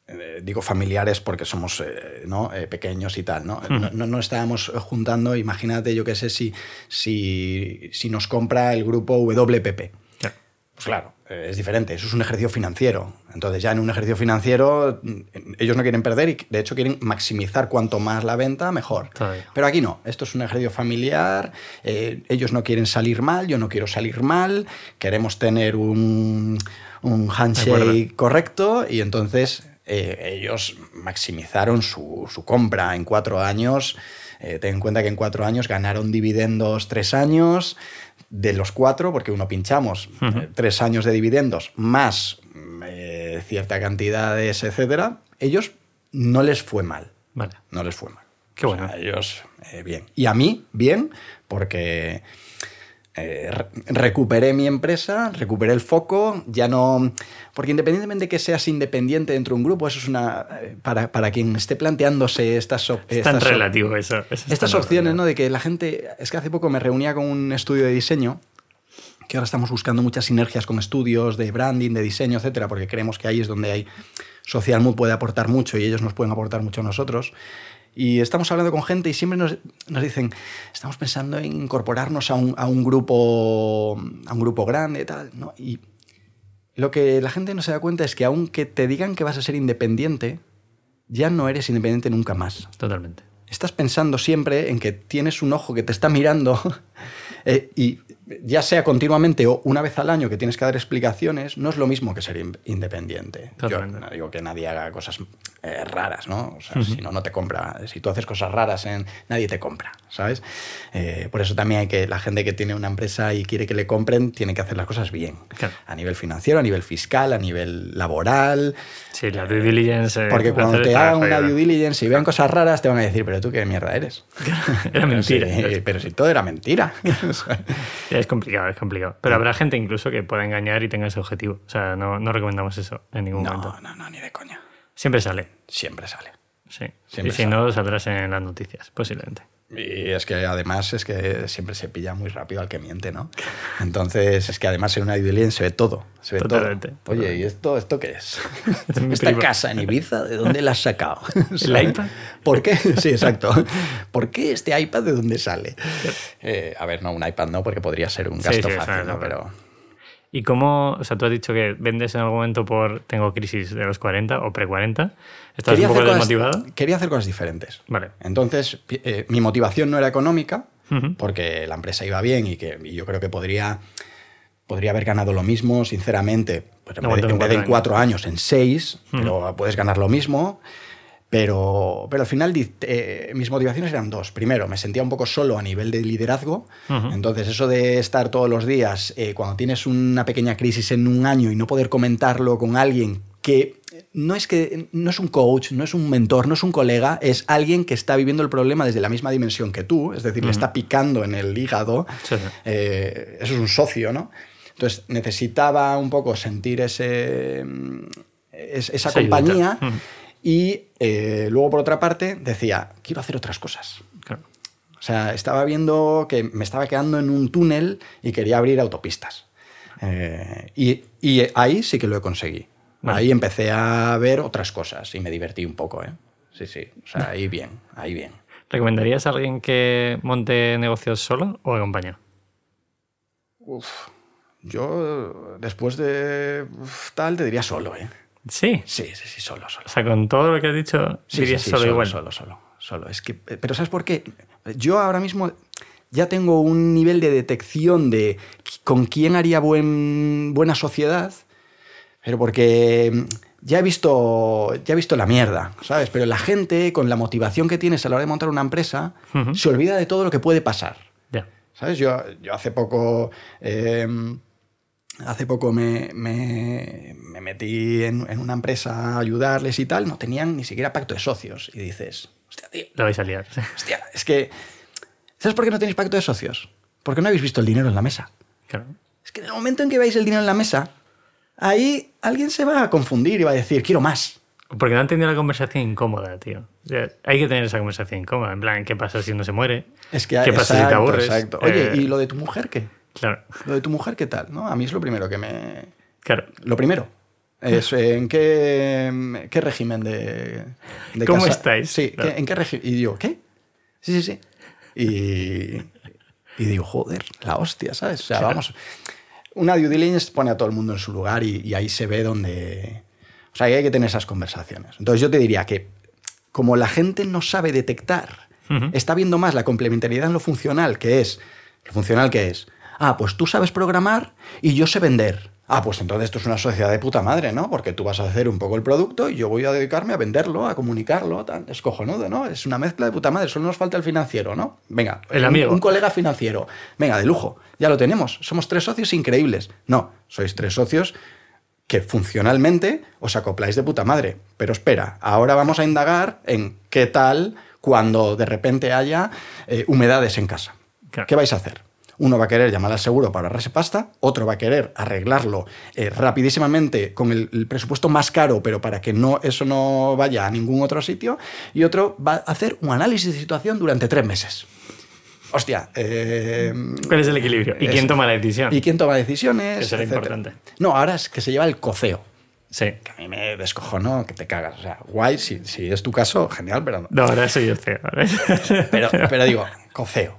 eh, digo familiares porque somos eh, ¿no? Eh, pequeños y tal, ¿no? No, no, no estábamos juntando, imagínate, yo qué sé, si, si, si nos compra el grupo WPP. Claro. Pues claro, es diferente, eso es un ejercicio financiero. Entonces ya en un ejercicio financiero mm, ellos no quieren perder y de hecho quieren maximizar cuanto más la venta, mejor. Pero aquí no, esto es un ejercicio familiar, eh, ellos no quieren salir mal, yo no quiero salir mal, queremos tener un, un handshake correcto y entonces eh, ellos maximizaron su, su compra en cuatro años. Eh, ten en cuenta que en cuatro años ganaron dividendos tres años, de los cuatro, porque uno pinchamos, eh, tres años de dividendos más eh, cierta cantidades, etcétera, ellos no les fue mal. Vale. No les fue mal. Qué bueno. Sea, ellos, bien. Y a mí, bien, porque eh, re- recuperé mi empresa, recuperé el foco, ya no... Porque independientemente de que seas independiente dentro de un grupo, eso es una... eh, Para, para quien esté planteándose estas... op- Es tan estas op- relativo eso. eso es estas tan opciones, relativo. ¿no? De que la gente. Es que hace poco me reunía con un estudio de diseño, que ahora estamos buscando muchas sinergias con estudios de branding, de diseño, etcétera, porque creemos que ahí es donde hay. Social Mood puede aportar mucho y ellos nos pueden aportar mucho a nosotros. Y estamos hablando con gente y siempre nos, nos dicen, estamos pensando en incorporarnos a un, a un grupo a un grupo grande y tal, ¿no? Y, lo que la gente no se da cuenta es que aunque te digan que vas a ser independiente, ya no eres independiente nunca más. Totalmente. Estás pensando siempre en que tienes un ojo que te está mirando eh, y ya sea continuamente o una vez al año que tienes que dar explicaciones, no es lo mismo que ser in- independiente. Yo Totalmente. no digo que nadie haga cosas eh, raras, ¿no? O sea, si no, no te compra. Si tú haces cosas raras, en, nadie te compra, ¿sabes? Eh, por eso también hay que, la gente que tiene una empresa y quiere que le compren, tiene que hacer las cosas bien. Claro. A nivel financiero, a nivel fiscal, a nivel laboral. Sí, la due diligence. eh, Porque cuando te hagan una due diligence y vean cosas raras, te van a decir, pero tú qué mierda eres. Era mentira. Sí, pero si todo era mentira. Es complicado, es complicado. Pero habrá gente incluso que pueda engañar y tenga ese objetivo. O sea, no, no recomendamos eso en ningún momento. no, no, no, ni de coña. Siempre sale. Siempre sale. Sí. Siempre y si sale. no, saldrás en las noticias, posiblemente. Y es que además es que siempre se pilla muy rápido al que miente, ¿no? Entonces es que además en una due diligence se ve todo. Se ve Totalmente, todo. Oye, ¿y esto, esto qué es? Esta prima. casa en Ibiza, ¿de dónde la has sacado? ¿El iPad? ¿Por qué? Sí, exacto. ¿Por qué este iPad de dónde sale? Eh, a ver, no, un iPad no, porque podría ser un gasto sí, fácil, ¿no? Pero ¿Y cómo, o sea, tú has dicho que vendes en algún momento por tengo crisis de los 40 o pre-40? ¿Estás un poco cosas, desmotivado? quería hacer cosas diferentes. Vale. Entonces, eh, mi motivación no era económica, porque la empresa iba bien y que y yo creo que podría, podría haber ganado lo mismo, sinceramente, pues en, vez, en vez de en cuatro años, en seis, pero puedes ganar lo mismo. Pero, pero al final eh, mis motivaciones eran dos. Primero, me sentía un poco solo a nivel de liderazgo. Entonces, eso de estar todos los días, eh, cuando tienes una pequeña crisis en un año y no poder comentarlo con alguien que no es que no es un coach, no es un mentor, no es un colega, es alguien que está viviendo el problema desde la misma dimensión que tú, es decir, le está picando en el hígado. Sí, sí. Eh, eso es un socio, ¿no? Entonces necesitaba un poco sentir ese, es- esa compañía. Y eh, luego por otra parte decía, quiero hacer otras cosas. Claro. O sea, estaba viendo que me estaba quedando en un túnel y quería abrir autopistas. Eh, y, y ahí sí que lo conseguí. Ahí empecé a ver otras cosas y me divertí un poco, ¿eh? Sí, sí. O sea, ahí bien, ahí bien. ¿Recomendarías a alguien que monte negocios solo o acompañado? Uf, yo después de uf, tal te diría solo, ¿eh? Sí. Sí, sí, sí, solo, solo. O sea, con todo lo que has dicho, Sí, dirías sí, sí, solo, igual. Solo, solo, solo. Es que, pero ¿sabes por qué? Yo ahora mismo ya tengo un nivel de detección de con quién haría buen, buena sociedad, pero porque ya he visto ya he visto la mierda, ¿sabes? Pero la gente con la motivación que tienes a la hora de montar una empresa se olvida de todo lo que puede pasar. Ya. ¿Sabes? Yo, yo hace poco. eh, hace poco me, me- me metí en, en una empresa a ayudarles y tal. No tenían ni siquiera pacto de socios. Y dices, hostia, tío, Lo vais a liar. hostia, es que. ¿Sabes por qué no tenéis pacto de socios? Porque no habéis visto el dinero en la mesa. Claro. Es que en el momento en que veáis el dinero en la mesa, ahí alguien se va a confundir y va a decir, quiero más. Porque no han tenido la conversación incómoda, tío. O sea, hay que tener esa conversación incómoda. En plan, ¿qué pasa si uno se muere? Es que ¿Qué pasa si te exacto, aburres? exacto. Oye, Eh, ¿y lo de tu mujer qué? Claro, Lo de tu mujer qué tal? ¿No? A mí es lo primero que me, claro. Lo primero es en qué, qué régimen de, de ¿Cómo casa- estáis? Sí, Claro. ¿qué- ¿en qué régimen? Y digo, ¿qué? Sí, sí, sí. Y, y digo, joder, la hostia, ¿sabes? O sea, Claro. vamos. Una due diligence pone a todo el mundo en su lugar y, y ahí se ve donde. O sea, ahí hay que tener esas conversaciones. Entonces, yo te diría que, como la gente no sabe detectar, está viendo más la complementariedad en lo funcional, que es. ¿Lo funcional que es? Ah, pues tú sabes programar y yo sé vender. Ah, pues entonces esto es una sociedad de puta madre, ¿no? Porque tú vas a hacer un poco el producto y yo voy a dedicarme a venderlo, a comunicarlo. Es cojonudo, ¿no? Es una mezcla de puta madre, solo nos falta el financiero, ¿no? Venga, El un- amigo. Un, colega financiero. Venga, de lujo, ya lo tenemos. Somos tres socios increíbles. No, sois tres socios que funcionalmente os acopláis de puta madre. Pero espera, ahora vamos a indagar en qué tal cuando de repente haya eh, humedades en casa. Claro. ¿Qué vais a hacer? Uno va a querer llamar al seguro para ahorrarse pasta, otro va a querer arreglarlo eh, rapidísimamente con el, el presupuesto más caro, pero para que no, eso no vaya a ningún otro sitio, y otro va a hacer un análisis de situación durante tres meses. Hostia. eh, ¿Cuál es el equilibrio? ¿Y es- quién toma la decisión? ¿Y quién toma decisiones? Eso era etcétera. importante. No, ahora es que se lleva el coceo. Sí. Que a mí me descojonó que te cagas. O sea, guay, si, si es tu caso, genial, pero no. No, ahora soy yo CEO. Pero, pero digo, coceo.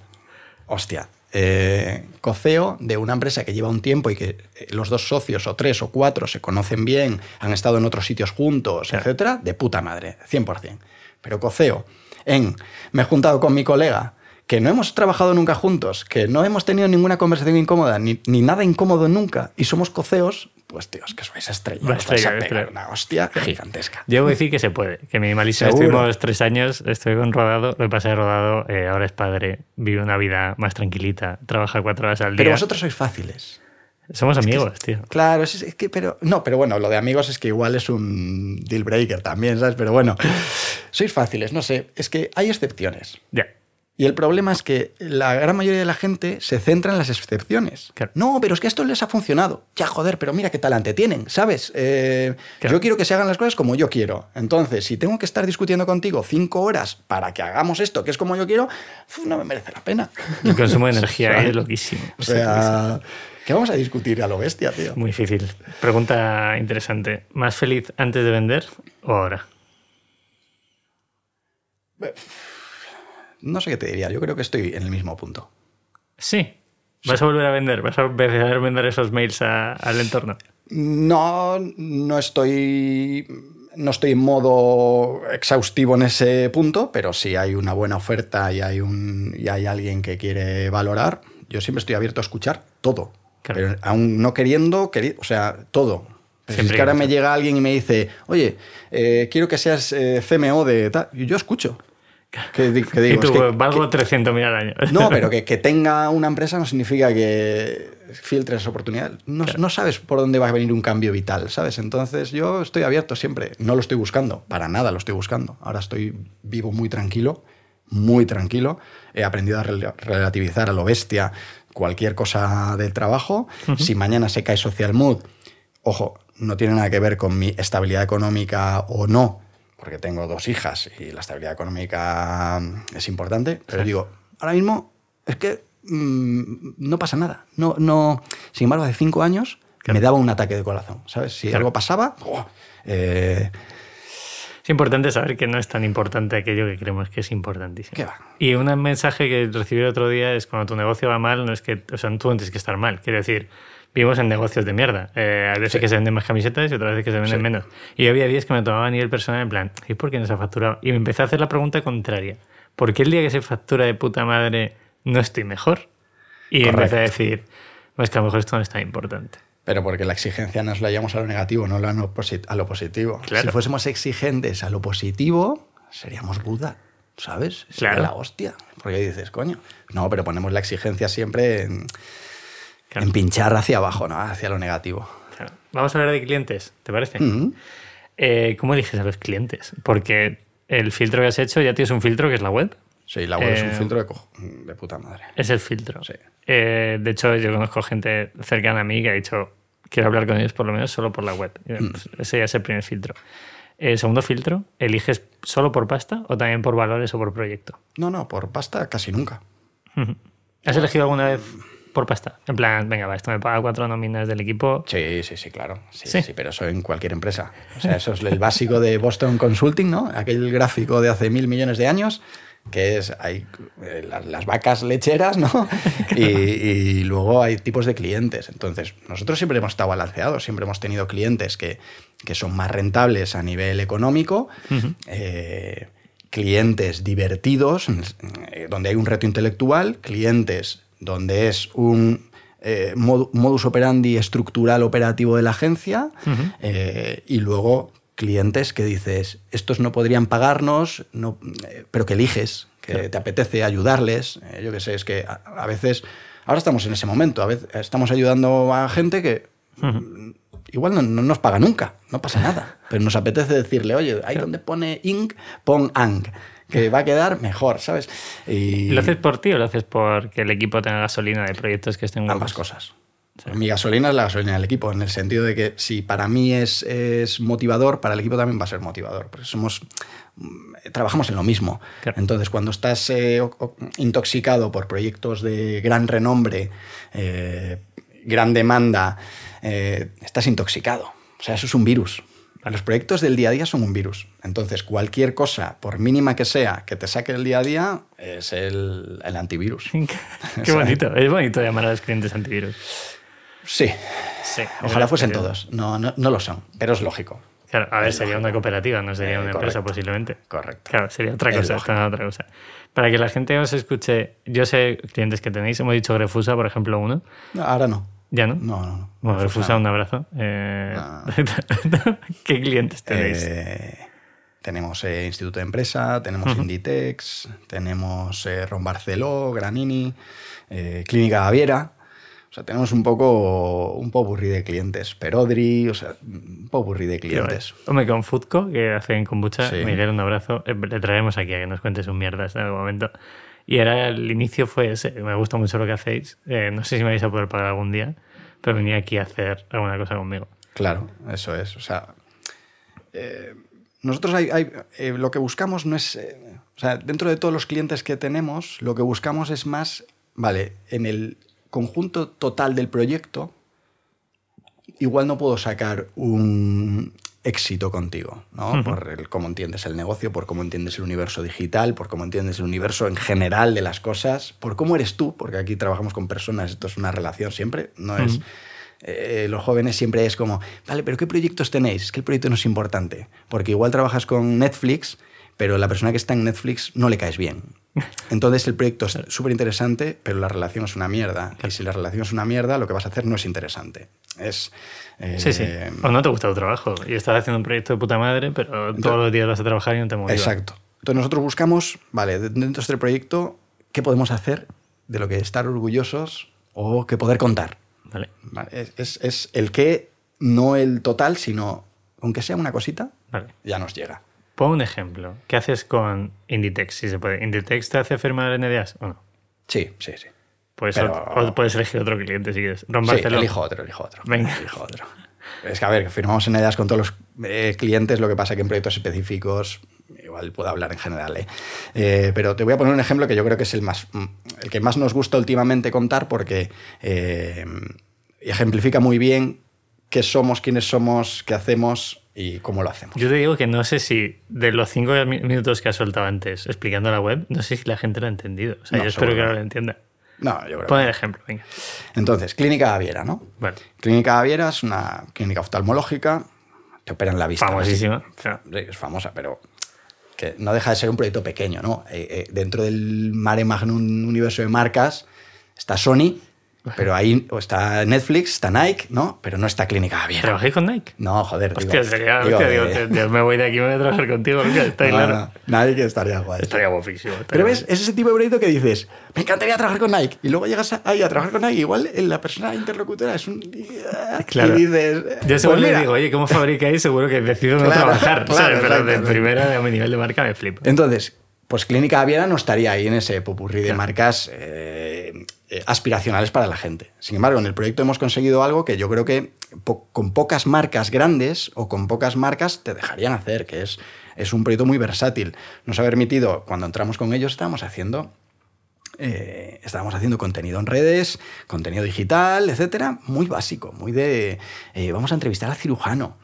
Hostia. Eh, coceo de una empresa que lleva un tiempo y que eh, los dos socios o tres o cuatro se conocen bien, han estado en otros sitios juntos, etcétera, de puta madre, 100%. Pero coceo en me he juntado con mi colega que no hemos trabajado nunca juntos, que no hemos tenido ninguna conversación incómoda, ni, ni nada incómodo nunca, y somos coceos, pues tíos, que sois estrellas. Una estrella, vais a pegar una hostia gigantesca. Yo voy a decir que se puede, que Seguro. estuvimos tres años, estoy con rodado, lo es rodado, eh, ahora es padre, vive una vida más tranquilita, trabaja cuatro horas al día. Pero vosotros sois fáciles. Somos amigos, tío. Claro, es, es que, pero. No, pero bueno, lo de amigos es que igual es un deal breaker también, ¿sabes? Pero bueno, sois fáciles, no sé. Es que hay excepciones. Ya. Y el problema es que la gran mayoría de la gente se centra en las excepciones. Claro. No, pero es que esto les ha funcionado. Ya, joder, pero mira qué talante tienen, ¿sabes? Eh, Claro. Yo quiero que se hagan las cosas como yo quiero. Entonces, si tengo que estar discutiendo contigo cinco horas para que hagamos esto, que es como yo quiero, no me merece la pena. El consumo de energía es loquísimo. O sea, ¿qué vamos a discutir a lo bestia, tío? Muy difícil. Pregunta interesante. ¿Más feliz antes de vender o ahora? No sé qué te diría, yo creo que estoy en el mismo punto. Sí. ¿Vas a volver a vender? ¿Vas a empezar a vender esos mails a- al entorno? No, no estoy. No estoy en modo exhaustivo en ese punto, pero si hay una buena oferta y hay, un, y hay alguien que quiere valorar, yo siempre estoy abierto a escuchar todo. Claro. Pero aún no queriendo, queri- o sea, todo. Pero si es Siempre que ahora me llega alguien y me dice, oye, eh, quiero que seas eh, CMO de tal, y yo escucho. Que digo, y tú, es que- valgo 300.000 al año. no, pero que, que tenga una empresa no significa que filtres oportunidades. No, no sabes por dónde va a venir un cambio vital, ¿sabes? Entonces yo estoy abierto siempre. No lo estoy buscando, para nada lo estoy buscando. Ahora estoy vivo muy tranquilo, muy tranquilo. He aprendido a rel- relativizar a lo bestia cualquier cosa del trabajo. Si mañana se cae Social Mood, ojo, no tiene nada que ver con mi estabilidad económica o no, porque tengo dos hijas y la estabilidad económica mm, es importante, pero digo, ahora mismo es que mm, no pasa nada. No, no, sin embargo, hace cinco años me daba un ataque de corazón, ¿sabes? Si Claro. algo pasaba, eh, Es importante saber que no es tan importante aquello que creemos que es importantísimo. Y un mensaje que recibí el otro día es cuando tu negocio va mal, no es que, o sea, tú no tienes que estar mal. Quiero decir, vivimos en negocios de mierda. Eh, hay veces Sí. que se venden más camisetas y otras veces que se venden Sí. menos. Y había días que me tomaba a nivel personal en plan, ¿y por qué no se ha facturado? Y me empecé a hacer la pregunta contraria. ¿Por qué el día que se factura de puta madre no estoy mejor? Y Correcto. empecé a decir, pues que a lo mejor esto no es tan importante. Pero porque la exigencia nos la llevamos a lo negativo, no a lo, posi- a lo positivo. Claro. Si fuésemos exigentes a lo positivo, seríamos Buda, ¿sabes? Sería Claro. la hostia. Porque dices, coño. No, pero ponemos la exigencia siempre en, Claro. en pinchar hacia abajo, ¿no? Hacia lo negativo. Claro. Vamos a hablar de clientes, ¿te parece? Mm. Eh, ¿Cómo eliges a los clientes? Porque el filtro que has hecho ya tienes un filtro que es la web. Sí, la web es un Eh, filtro de, de puta madre. Es el filtro. Sí. Eh, de hecho, yo conozco gente cercana a mí que ha dicho, quiero hablar con ellos por lo menos solo por la web. Mm. pues, ese ya es el primer filtro. El segundo filtro, ¿eliges solo por pasta o también por valores o por proyecto? No, no, por pasta casi nunca. ¿Has elegido alguna vez por pasta? En plan, venga, va, esto me paga cuatro nóminas del equipo. Sí, sí, sí, claro. Sí, Sí. sí. pero eso en cualquier empresa. O sea, eso es el básico de Boston Consulting, ¿no? Aquel gráfico de hace mil millones de años, que es hay eh, las, las vacas lecheras, ¿no? Y, y luego hay tipos de clientes. Entonces, nosotros siempre hemos estado balanceados, siempre hemos tenido clientes que, que son más rentables a nivel económico, eh, clientes divertidos, eh, donde hay un reto intelectual, clientes donde es un eh, mod- modus operandi estructural operativo de la agencia eh, y luego clientes que dices, estos no podrían pagarnos, no, eh, pero que eliges, que Claro. te apetece ayudarles. eh, yo qué sé, es que a, a veces, ahora estamos en ese momento, a veces estamos ayudando a gente que igual no, no nos paga nunca, no pasa nada, pero nos apetece decirle, oye, ahí donde pone ing, pon ang, que va a quedar mejor, ¿sabes? Y ¿Lo haces por ti o lo haces porque el equipo tenga gasolina de proyectos que estén ambas cosas. Mi gasolina es la gasolina del equipo, en el sentido de que si para mí es, es motivador, para el equipo también va a ser motivador, porque somos mm, trabajamos en lo mismo. Claro. Entonces, cuando estás eh, intoxicado por proyectos de gran renombre, eh, gran demanda, eh, estás intoxicado. O sea, eso es un virus. Los proyectos del día a día son un virus. Entonces, cualquier cosa, por mínima que sea, que te saque del día a día, es el, el antivirus. Qué bonito. Es bonito llamar a los clientes antivirus. Sí. Sí. Ojalá fuesen todos. No, no, no lo son, pero es lógico. Claro, a ver, Es sería lógico. una cooperativa, no sería Eh, una empresa posiblemente. Correcto. Claro, sería otra cosa, otra. Para que la gente os escuche, yo sé clientes que tenéis, hemos dicho Grefusa, por ejemplo, uno. No, ahora no. ¿Ya no? No, no, no. Bueno, Refusa. Grefusa, un abrazo. Eh, No. ¿Qué clientes tenéis? Eh, tenemos eh, Instituto de Empresa, tenemos Inditex, tenemos eh, Ron Barceló, Granini, eh, Clínica Baviera. Sea, tenemos un poco un popurrí de clientes. Perodri, o sea, un popurrí de Qué guay. clientes. Hombre, con Foodco, que hacen kombucha, Sí. Miguel, un abrazo. Eh, Le traemos aquí a que nos cuentes un mierdas en algún momento. Y ahora el inicio fue ese. Me gusta mucho lo que hacéis. Eh, no sé si me vais a poder pagar algún día, pero venía aquí a hacer alguna cosa conmigo. Claro, eso es. O sea, eh, nosotros hay, hay- eh, lo que buscamos no es. eh, o sea, dentro de todos los clientes que tenemos, lo que buscamos es más, vale, en el conjunto total del proyecto, igual no puedo sacar un éxito contigo, ¿no? Por el cómo entiendes el negocio, por cómo entiendes el universo digital, por cómo entiendes el universo en general de las cosas, por cómo eres tú, porque aquí trabajamos con personas, esto es una relación siempre, no es... eh, los jóvenes siempre es como, vale, pero ¿qué proyectos tenéis? Es que el proyecto no es importante, porque igual trabajas con Netflix, pero la persona que está en Netflix no le caes bien. Entonces el proyecto es súper interesante, pero la relación es una mierda. Y si la relación es una mierda, lo que vas a hacer no es interesante. Es... eh, Sí, sí. O no te gusta tu trabajo. Y estás haciendo un proyecto de puta madre, pero todos los días vas a trabajar y no te motiva. Exacto. Entonces nosotros buscamos, vale, dentro de este proyecto, ¿qué podemos hacer de lo que estar orgullosos o que poder contar? Vale. Vale, Es, es- es el qué, no el total, sino aunque sea una cosita, Vale. ya nos llega. Pon un ejemplo. ¿Qué haces con Inditex, si se puede? ¿Inditex te hace firmar NDAs o no? Sí, sí, sí. Pues Pero- o, o puedes elegir otro cliente si quieres. Ron Sí, elijo otro, elijo otro. Venga. Elijo otro. Es que, a ver, firmamos en ideas con todos los eh, clientes, lo que pasa que en proyectos específicos, igual puedo hablar en general, ¿eh? Eh, pero te voy a poner un ejemplo que yo creo que es el, más, mm, el que más nos gusta últimamente contar porque eh, ejemplifica muy bien qué somos, quiénes somos, qué hacemos y cómo lo hacemos. Yo te digo que no sé si de los cinco mi- minutos que has soltado antes explicando la web, no sé si la gente lo ha entendido. O sea, No, yo espero que ahora lo entienda. No, yo creo Pon el ejemplo, venga. Entonces, Clínica Baviera, ¿no? Clínica Baviera es una clínica oftalmológica que opera en la vista. Famosísima. Sí, es famosa, pero que no deja de ser un proyecto pequeño, ¿no? Eh, eh, dentro del mare magnum universo de marcas está Sony, pero ahí o está Netflix, está Nike, ¿no? Pero no está Clínica Baviera. ¿Trabajáis con Nike? No, joder. Hostia, digo- sería. digo, hostia, digo, eh, te- me voy de aquí, me voy a trabajar contigo. hostia, está no, claro. no, Nike estaría guay. Estaría guapísimo. estaría Pero ves, es ese tipo de proyecto que dices, me encantaría trabajar con Nike. Y luego llegas ahí a trabajar con Nike. Igual la persona interlocutora es un. Claro. Y dices. Yo seguro pues le digo, oye, ¿cómo fabricáis? Seguro que decido no Claro, trabajar. claro, ¿sabes? Pero de primera, a mi nivel de marca, me flipo. Entonces, pues Clínica Baviera no estaría ahí en ese popurrí de marcas eh, eh, aspiracionales para la gente. Sin embargo, en el proyecto hemos conseguido algo que yo creo que po- con pocas marcas grandes o con pocas marcas te dejarían hacer, que es, es un proyecto muy versátil. Nos ha permitido, cuando entramos con ellos, estábamos haciendo eh, estábamos haciendo contenido en redes, contenido digital, etcétera, muy básico, muy de eh, vamos a entrevistar al cirujano.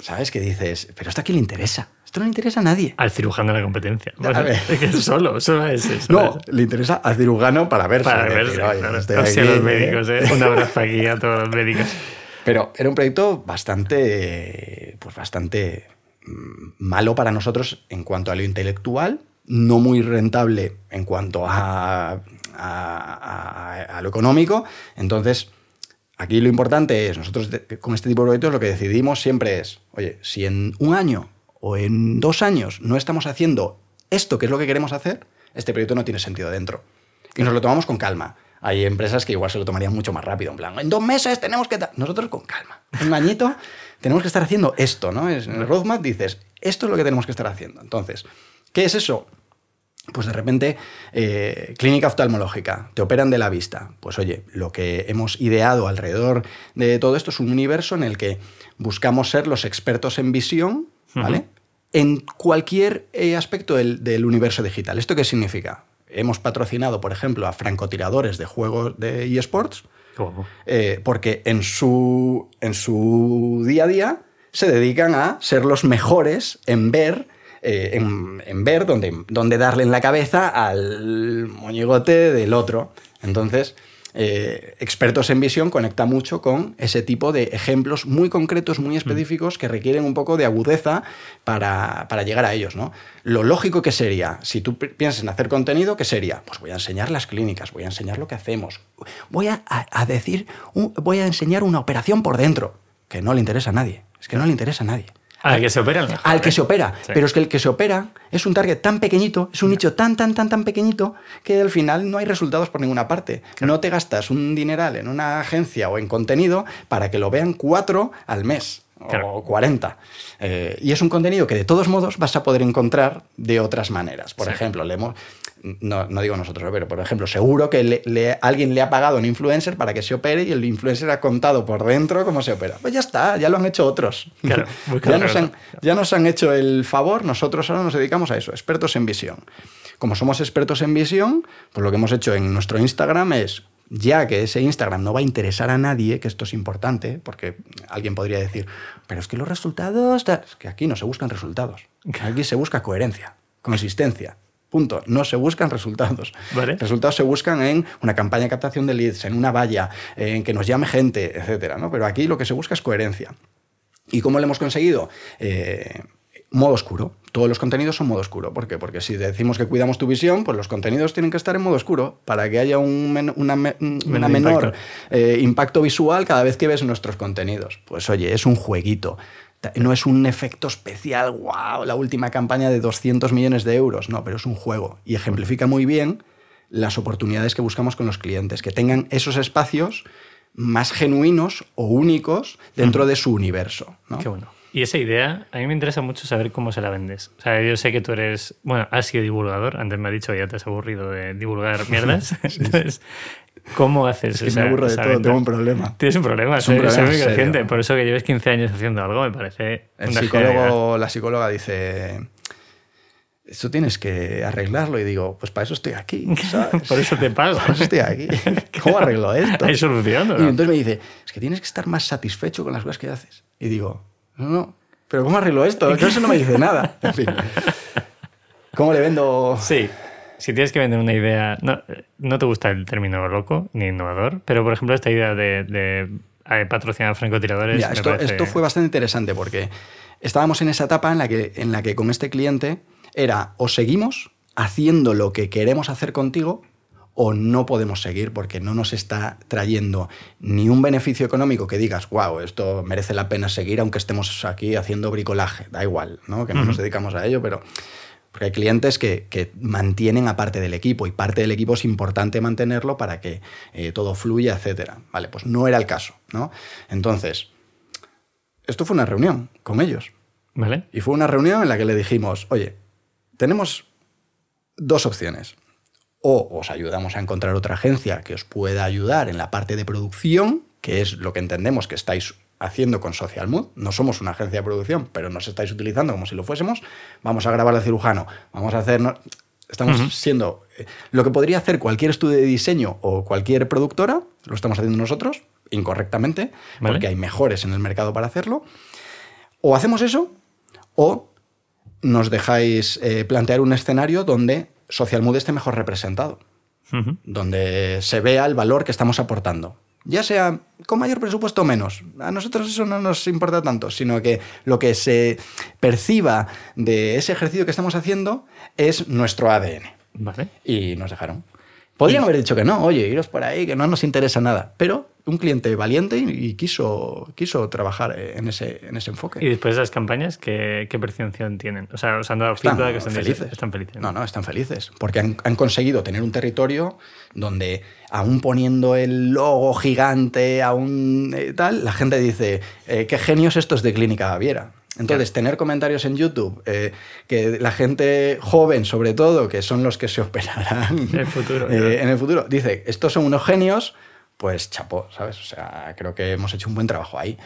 ¿Sabes? Que dices, pero esto a quién le interesa. Esto no le interesa a nadie. Al cirujano de la competencia. A ver. es que solo, solo es eso. No, le interesa al cirujano para verse. Para decir, verse. "Oye, claro. estoy Hostia, aquí", los ¿eh? médicos, ¿eh? Un abrazo aquí a todos los médicos. Pero era un proyecto bastante, pues bastante mm, malo para nosotros en cuanto a lo intelectual, no muy rentable en cuanto a, a- a- a lo económico. Entonces, aquí lo importante es, nosotros con este tipo de proyectos lo que decidimos siempre es, oye, si en un año o en dos años no estamos haciendo esto que es lo que queremos hacer, este proyecto no tiene sentido dentro. Y nos lo tomamos con calma. Hay empresas que igual se lo tomarían mucho más rápido, en plan, en dos meses tenemos que... ta-". Nosotros con calma. Un añito tenemos que estar haciendo esto, ¿no? En el roadmap dices, esto es lo que tenemos que estar haciendo. Entonces, ¿qué es eso? Pues de repente, eh, clínica oftalmológica, te operan de la vista. Pues oye, lo que hemos ideado alrededor de todo esto es un universo en el que buscamos ser los expertos en visión, ¿vale? En cualquier eh, aspecto del, del universo digital. ¿Esto qué significa? Hemos patrocinado, por ejemplo, a francotiradores de juegos de eSports, eh, porque en su, en su día a día se dedican a ser los mejores en ver eh, en, ver dónde, dónde darle en la cabeza al moñigote del otro. Entonces, eh, expertos en visión conecta mucho con ese tipo de ejemplos muy concretos, muy específicos, que requieren un poco de agudeza para, llegar a ellos. ¿no? Lo lógico que sería, si tú piensas en hacer contenido, ¿qué sería? Pues voy a enseñar las clínicas, voy a enseñar lo que hacemos, voy a, decir, voy a enseñar una operación por dentro, que no le interesa a nadie, es que no le interesa a nadie. Al que se opera, Al que se opera. Pero es que el que se opera es un target tan pequeñito, es un nicho tan, tan, tan, tan pequeñito que al final no hay resultados por ninguna parte. No te gastas un dineral en una agencia o en contenido para que lo vean cuatro al mes. O 40. Eh, y es un contenido que de todos modos vas a poder encontrar de otras maneras. Por ejemplo, leemos, no, no, digo nosotros, pero por ejemplo, seguro que alguien le ha pagado a un influencer para que se opere y el influencer ha contado por dentro cómo se opera. Pues ya está, ya lo han hecho otros. ya, nos han, ya nos han hecho el favor, nosotros ahora nos dedicamos a eso, expertos en visión. Como somos expertos en visión, pues lo que hemos hecho en nuestro Instagram es ya que ese Instagram no va a interesar a nadie, que esto es importante, porque alguien podría decir, pero es que los resultados, es que aquí no se buscan resultados, aquí se busca coherencia, consistencia, Punto. No se buscan resultados. Resultados se buscan en una campaña de captación de leads, en una valla, en que nos llame gente, etc. ¿no? Pero aquí lo que se busca es coherencia. ¿Y cómo lo hemos conseguido? Eh, modo oscuro. Todos los contenidos son modo oscuro. ¿Por qué? Porque si decimos que cuidamos tu visión, pues los contenidos tienen que estar en modo oscuro para que haya un una, menor eh, impacto visual cada vez que ves nuestros contenidos. Pues oye, es un jueguito. No es un efecto especial, wow, la última campaña de 200 millones de euros, no, pero es un juego y ejemplifica muy bien las oportunidades que buscamos con los clientes, que tengan esos espacios más genuinos o únicos dentro de su universo. Qué bueno. Y esa idea, a mí me interesa mucho saber cómo se la vendes. O sea, yo sé que tú eres, bueno, has sido divulgador, antes me has dicho que ya te has aburrido de divulgar mierdas. Entonces, ¿Cómo haces? Es que me aburro de todo, tengo un problema. Tienes un problema, es un problema muy consciente. Por eso que lleves 15 años haciendo algo me parece. El psicólogo, la psicóloga dice. Esto tienes que arreglarlo y digo, pues para eso estoy aquí. Por eso te pago. Por eso estoy aquí. ¿Cómo arreglo esto? Hay solución. Y entonces me dice, es que tienes que estar más satisfecho con las cosas que haces. Y digo, no, no, pero ¿cómo arreglo esto? eso no me dice nada. En fin. ¿Cómo le vendo? Sí si tienes que vender una idea, no, no te gusta el término loco ni innovador, pero por ejemplo esta idea de, de, eh, patrocinar francotiradores. esto, esto, fue bastante interesante porque estábamos en esa etapa en la, que, en la que con este cliente era o seguimos haciendo lo que queremos hacer contigo o no podemos seguir porque no nos está trayendo ni un beneficio económico que digas, wow, esto merece la pena seguir aunque estemos aquí haciendo bricolaje, da igual, ¿no? que no nos dedicamos a ello, pero porque hay clientes que, mantienen a parte del equipo y parte del equipo es importante mantenerlo para que eh, todo fluya, etc. Vale, pues no era el caso, ¿no? Entonces, esto fue una reunión con ellos. ¿Vale? Y fue una reunión en la que le dijimos, oye, tenemos dos opciones. O os ayudamos a encontrar otra agencia que os pueda ayudar en la parte de producción, que es lo que entendemos que estáis haciendo con Social Mood. No somos una agencia de producción, pero nos estáis utilizando como si lo fuésemos. Vamos a grabar al cirujano, vamos a hacer... Estamos siendo... Eh, lo que podría hacer cualquier estudio de diseño o cualquier productora, lo estamos haciendo nosotros, incorrectamente, porque hay mejores en el mercado para hacerlo. O hacemos eso, o nos dejáis eh, plantear un escenario donde Social Mood esté mejor representado, donde se vea el valor que estamos aportando ya sea con mayor presupuesto o menos. A nosotros eso no nos importa tanto, sino que lo que se perciba de ese ejercicio que estamos haciendo es nuestro ADN. Vale. Y nos dejaron. Podrían haber dicho que no, oye, iros por ahí, que no nos interesa nada. Pero un cliente valiente y quiso, quiso trabajar en ese, en ese enfoque. ¿Y después de las campañas, qué, qué percepción tienen? O sea, ¿os han dado están que están felices? Están felices. ¿no? no, están felices. Porque han, han, conseguido tener un territorio donde, aún poniendo el logo gigante, aún eh, tal, la gente dice, eh, qué genios estos de Clínica Baviera. Entonces, tener comentarios en YouTube, eh, que la gente joven, sobre todo, que son los que se operarán en el futuro, eh, en el futuro dice, estos son unos genios, pues chapó, ¿sabes? O sea, creo que hemos hecho un buen trabajo ahí.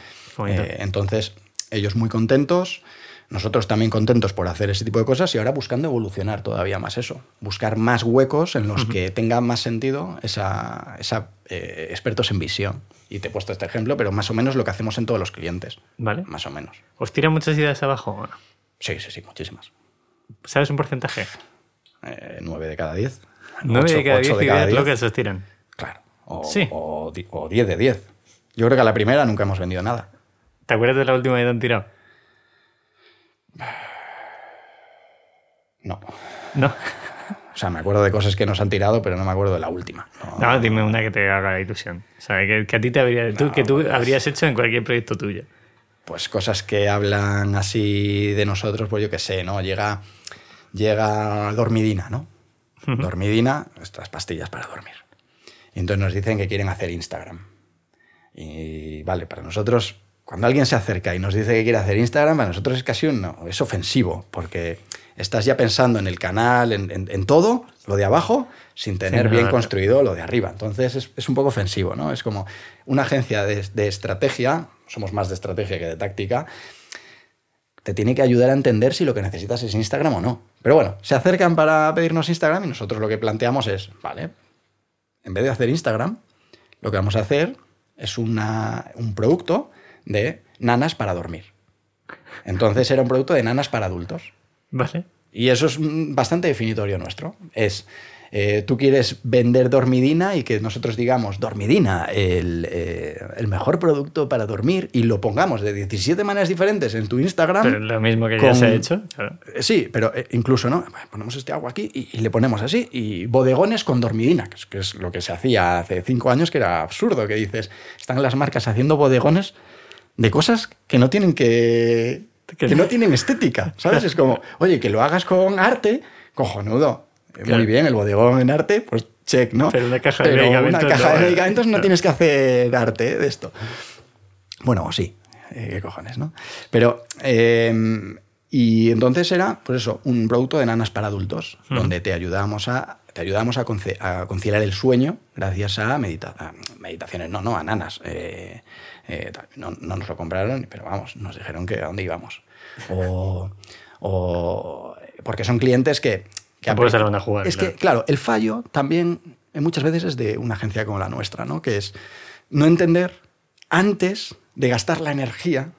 Eh, entonces, ellos muy contentos, Nosotros también contentos por hacer ese tipo de cosas y ahora buscando evolucionar todavía más eso. Buscar más huecos en los que tenga más sentido esa, esa eh, expertos en visión. Y te he puesto este ejemplo, pero más o menos lo que hacemos en todos los clientes. Vale. Más o menos. ¿Os tiran muchas ideas abajo o no? Sí, sí, sí, muchísimas. ¿Sabes un porcentaje? Eh, 9 de cada 10. 9 de Ocho- cada ocho 10 ideas locas os tiran. O, Sí. o, di- o 10 de 10. Yo creo que a la primera nunca hemos vendido nada. ¿Te acuerdas de la última que te han tirado? No. No. O sea, me acuerdo de cosas que nos han tirado, pero no me acuerdo de la última. No. No, dime una que te haga ilusión. O sea, que, que a ti te habría, tú- que tú habrías hecho en cualquier proyecto tuyo. Pues cosas que hablan así de nosotros, pues yo qué sé, ¿no? Llega, llega dormidina, ¿no? Dormidina, estas pastillas para dormir. Y entonces nos dicen que quieren hacer Instagram. Y vale, para nosotros, cuando alguien se acerca y nos dice que quiere hacer Instagram, para nosotros es casi un, no, es ofensivo, porque estás ya pensando en el canal, en, en- en todo, lo de abajo, sin tener bien construido lo de arriba. Entonces es, es un poco ofensivo, ¿no? Es como una agencia de, de estrategia, somos más de estrategia que de táctica, te tiene que ayudar a entender si lo que necesitas es Instagram o no. Pero bueno, se acercan para pedirnos Instagram y nosotros lo que planteamos es, vale, en vez de hacer Instagram, lo que vamos a hacer es una- un producto de nanas para dormir. Entonces era un producto de nanas para adultos. ¿Vale? Y eso es bastante definitorio nuestro. Es, eh, tú quieres vender dormidina y que nosotros digamos, dormidina, el, eh, el mejor producto para dormir, y lo pongamos de 17 maneras diferentes en tu Instagram. Pero lo mismo que ya se ha hecho. claro. Eh, Sí, pero incluso, ¿no? Ponemos este agua aquí y, y le ponemos así. Y bodegones con dormidina, que es, que es lo que se hacía hace cinco años, que era absurdo, que dices, están las marcas haciendo bodegones de cosas que no tienen. Que- que no tienen estética, ¿sabes? Es como, oye, que lo hagas con arte, cojonudo. Eh, Claro. Muy bien, el bodegón en arte, pues check, ¿no? Pero una caja de medicamentos Una caja no, de eh. medicamentos no tienes que hacer arte de esto. Bueno, sí, eh, qué cojones, ¿no? Pero, eh, y entonces era, pues eso, un producto de nanas para adultos, donde te ayudamos a, te ayudamos a, conciliar el sueño gracias a, medita- a meditaciones, no, no, a nanas. eh, eh, no, no nos lo compraron, pero vamos, nos dijeron que a dónde íbamos. O, o- porque son clientes que... que Tampoco se la van a jugar, Es claro. que, claro, el fallo también eh, muchas veces es de una agencia como la nuestra, ¿no? Que es no entender antes de gastar la energía,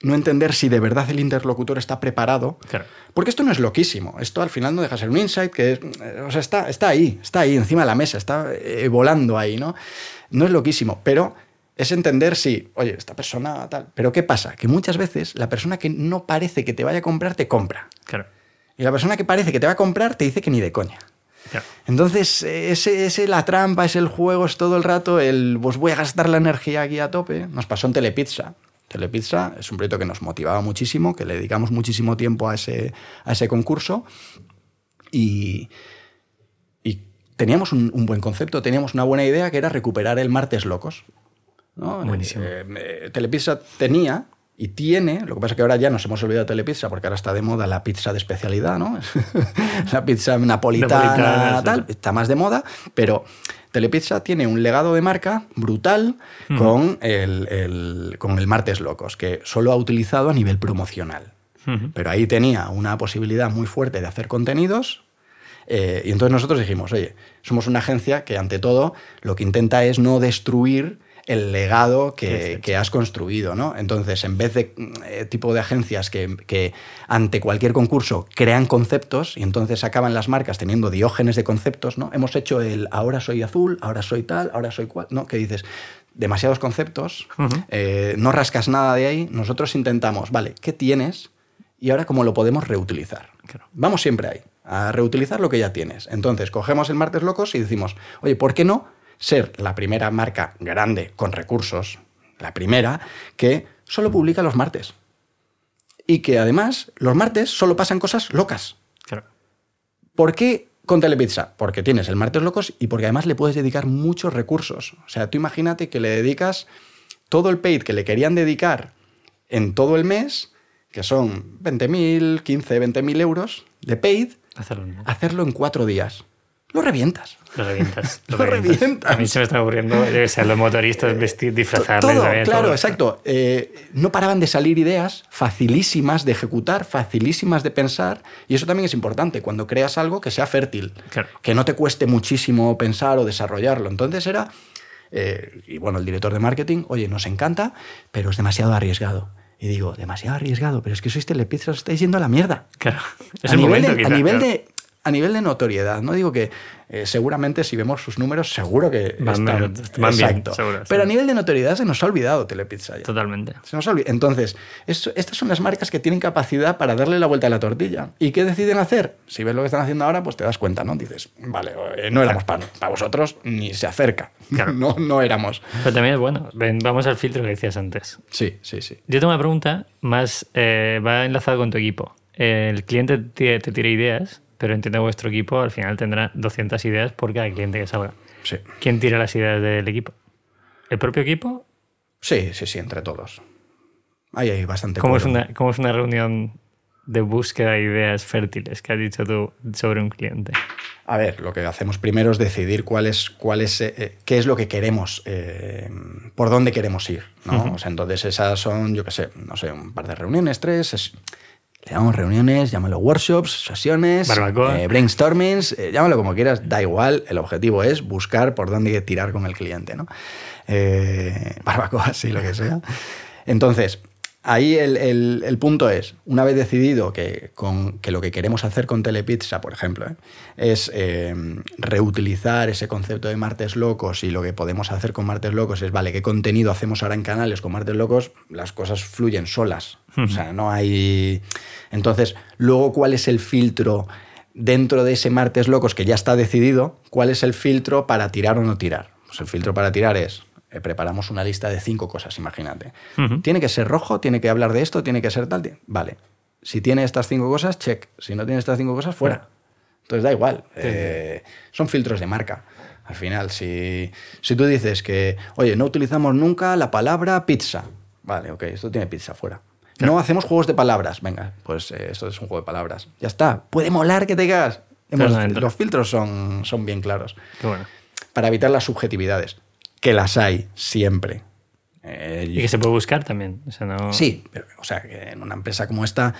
no entender si de verdad el interlocutor está preparado. Claro. Porque esto no es loquísimo. Esto al final no deja de ser un insight que es, eh, o sea, está, está ahí, está ahí, encima de la mesa, está eh, volando ahí, ¿no? No es loquísimo, pero es entender si, oye, esta persona tal. Pero ¿qué pasa? Que muchas veces la persona que no parece que te vaya a comprar te compra. Claro. Y la persona que parece que te va a comprar te dice que ni de coña. Entonces, ese es la trampa, es el juego, es todo el rato el pues voy a gastar la energía aquí a tope. Nos pasó en Telepizza. Telepizza es un proyecto que nos motivaba muchísimo, que le dedicamos muchísimo tiempo a ese, a ese concurso y, y teníamos un, un buen concepto, teníamos una buena idea que era recuperar el martes locos. ¿no? Buenísimo. Eh, eh, Telepizza tenía y tiene, lo que pasa es que ahora ya nos hemos olvidado de Telepizza porque ahora está de moda la pizza de especialidad, ¿no? la pizza napolitana, Napolitana, sí. tal, está más de moda, pero Telepizza tiene un legado de marca brutal con, el, el- con el Martes Locos, que solo ha utilizado a nivel promocional. Ujú. Pero ahí tenía una posibilidad muy fuerte de hacer contenidos. eh, y entonces nosotros dijimos, oye, somos una agencia que ante todo lo que intenta es no destruir el legado que, has construido, ¿no? Entonces, en vez de eh, tipo de agencias que, que ante cualquier concurso crean conceptos y entonces acaban las marcas teniendo diógenes de conceptos, ¿no? Hemos hecho el ahora soy azul, ahora soy tal, ahora soy cual, ¿no? Que dices, demasiados conceptos, eh, no rascas nada de ahí, nosotros intentamos, vale, ¿qué tienes? Y ahora cómo lo podemos reutilizar. Claro. Vamos siempre ahí, a reutilizar lo que ya tienes. Entonces, cogemos el martes locos y decimos, oye, ¿por qué no ser la primera marca grande con recursos, la primera, que solo publica los martes? Y que además los martes solo pasan cosas locas. Claro. ¿Por qué con Telepizza? Porque tienes el martes locos y porque además le puedes dedicar muchos recursos. O sea, tú imagínate que le dedicas todo el paid que le querían dedicar en todo el mes, que son 20.000, 15, 20.000 euros de paid, Hacerlo. ¿no? hacerlo en cuatro días. Lo revientas. Lo revientas. Lo revientas. A mí se me está ocurriendo, o sea, los motoristas vestir, disfrazarles. Todo, de- claro, todo. exacto. Eh, no paraban de salir ideas facilísimas de ejecutar, facilísimas de pensar, y eso también es importante, cuando creas algo que sea fértil, Claro. que no te cueste muchísimo pensar o desarrollarlo. Entonces era, eh, y bueno, el director de marketing, oye, nos encanta, pero es demasiado arriesgado. Y digo, demasiado arriesgado, pero es que sois telepizza, os estáis yendo a la mierda. Claro. Es a, el nivel momento, de, quizá, a, nivel claro. de, a nivel de notoriedad, no digo que eh, seguramente si vemos sus números, seguro que Van están, van bien, exacto. seguro, Pero a nivel de notoriedad se nos ha olvidado Telepizza ya. Totalmente. Se nos ha olvidado. Entonces, esto- estas son las marcas que tienen capacidad para darle la vuelta a la tortilla. ¿Y qué deciden hacer? Si ves lo que están haciendo ahora, pues te das cuenta, ¿no? Dices, vale, eh, no éramos para, para vosotros, ni se acerca. Claro. No, no éramos. Pero también es bueno. Ven, vamos al filtro que decías antes. Sí, sí, sí. Yo tengo una pregunta más, eh, va enlazado con tu equipo. El cliente te, te tira ideas, pero entiendo que vuestro equipo al final tendrá 200 ideas por cada cliente que salga. Sí, ¿Quién tira las ideas del equipo? ¿El propio equipo? sí, sí, sí, entre todos. Ahí hay bastante ¿Cómo es, una, ¿Cómo es una reunión de búsqueda de ideas fértiles que has dicho tú sobre un cliente? A ver, lo que hacemos primero es decidir cuál es, cuál es, eh, qué es lo que queremos, eh, por dónde queremos ir. ¿no? Ujú. o sea, entonces esas son, yo qué sé, no sé, un par de reuniones, tres. es- le llamamos reuniones, llámalo workshops, sesiones, eh, brainstormings, eh, llámalo como quieras, da igual. El objetivo es buscar por dónde tirar con el cliente. ¿no? Eh, barbacoa, sí, lo que sea. Entonces, ahí el, el- el punto es, una vez decidido que, con, que lo que queremos hacer con Telepizza, por ejemplo, ¿eh? es eh, reutilizar ese concepto de martes locos y lo que podemos hacer con martes locos es, vale, ¿qué contenido hacemos ahora en canales con martes locos? Las cosas fluyen solas. O sea, no hay... Entonces, luego, ¿cuál es el filtro? Dentro de ese martes locos que ya está decidido, ¿cuál es el filtro para tirar o no tirar? Pues el filtro para tirar es, eh, preparamos una lista de cinco cosas, imagínate. Tiene que ser rojo, tiene que hablar de esto, tiene que ser tal. Vale. Si tiene estas cinco cosas, check. Si no tiene estas cinco cosas, fuera. Entonces da igual. Eh, son filtros de marca. Al final, si, si tú dices que, oye, no utilizamos nunca la palabra pizza. Vale, ok, esto tiene pizza fuera. No hacemos juegos de palabras. Venga, pues eh, esto es un juego de palabras. Ya está. Puede molar que te cagas. Hemos- los filtros son, son bien claros. Qué bueno. Para evitar las subjetividades, que las hay siempre. Eh, Y que se puede buscar también. O sea, no... Sí, pero, o sea, que en una empresa como esta,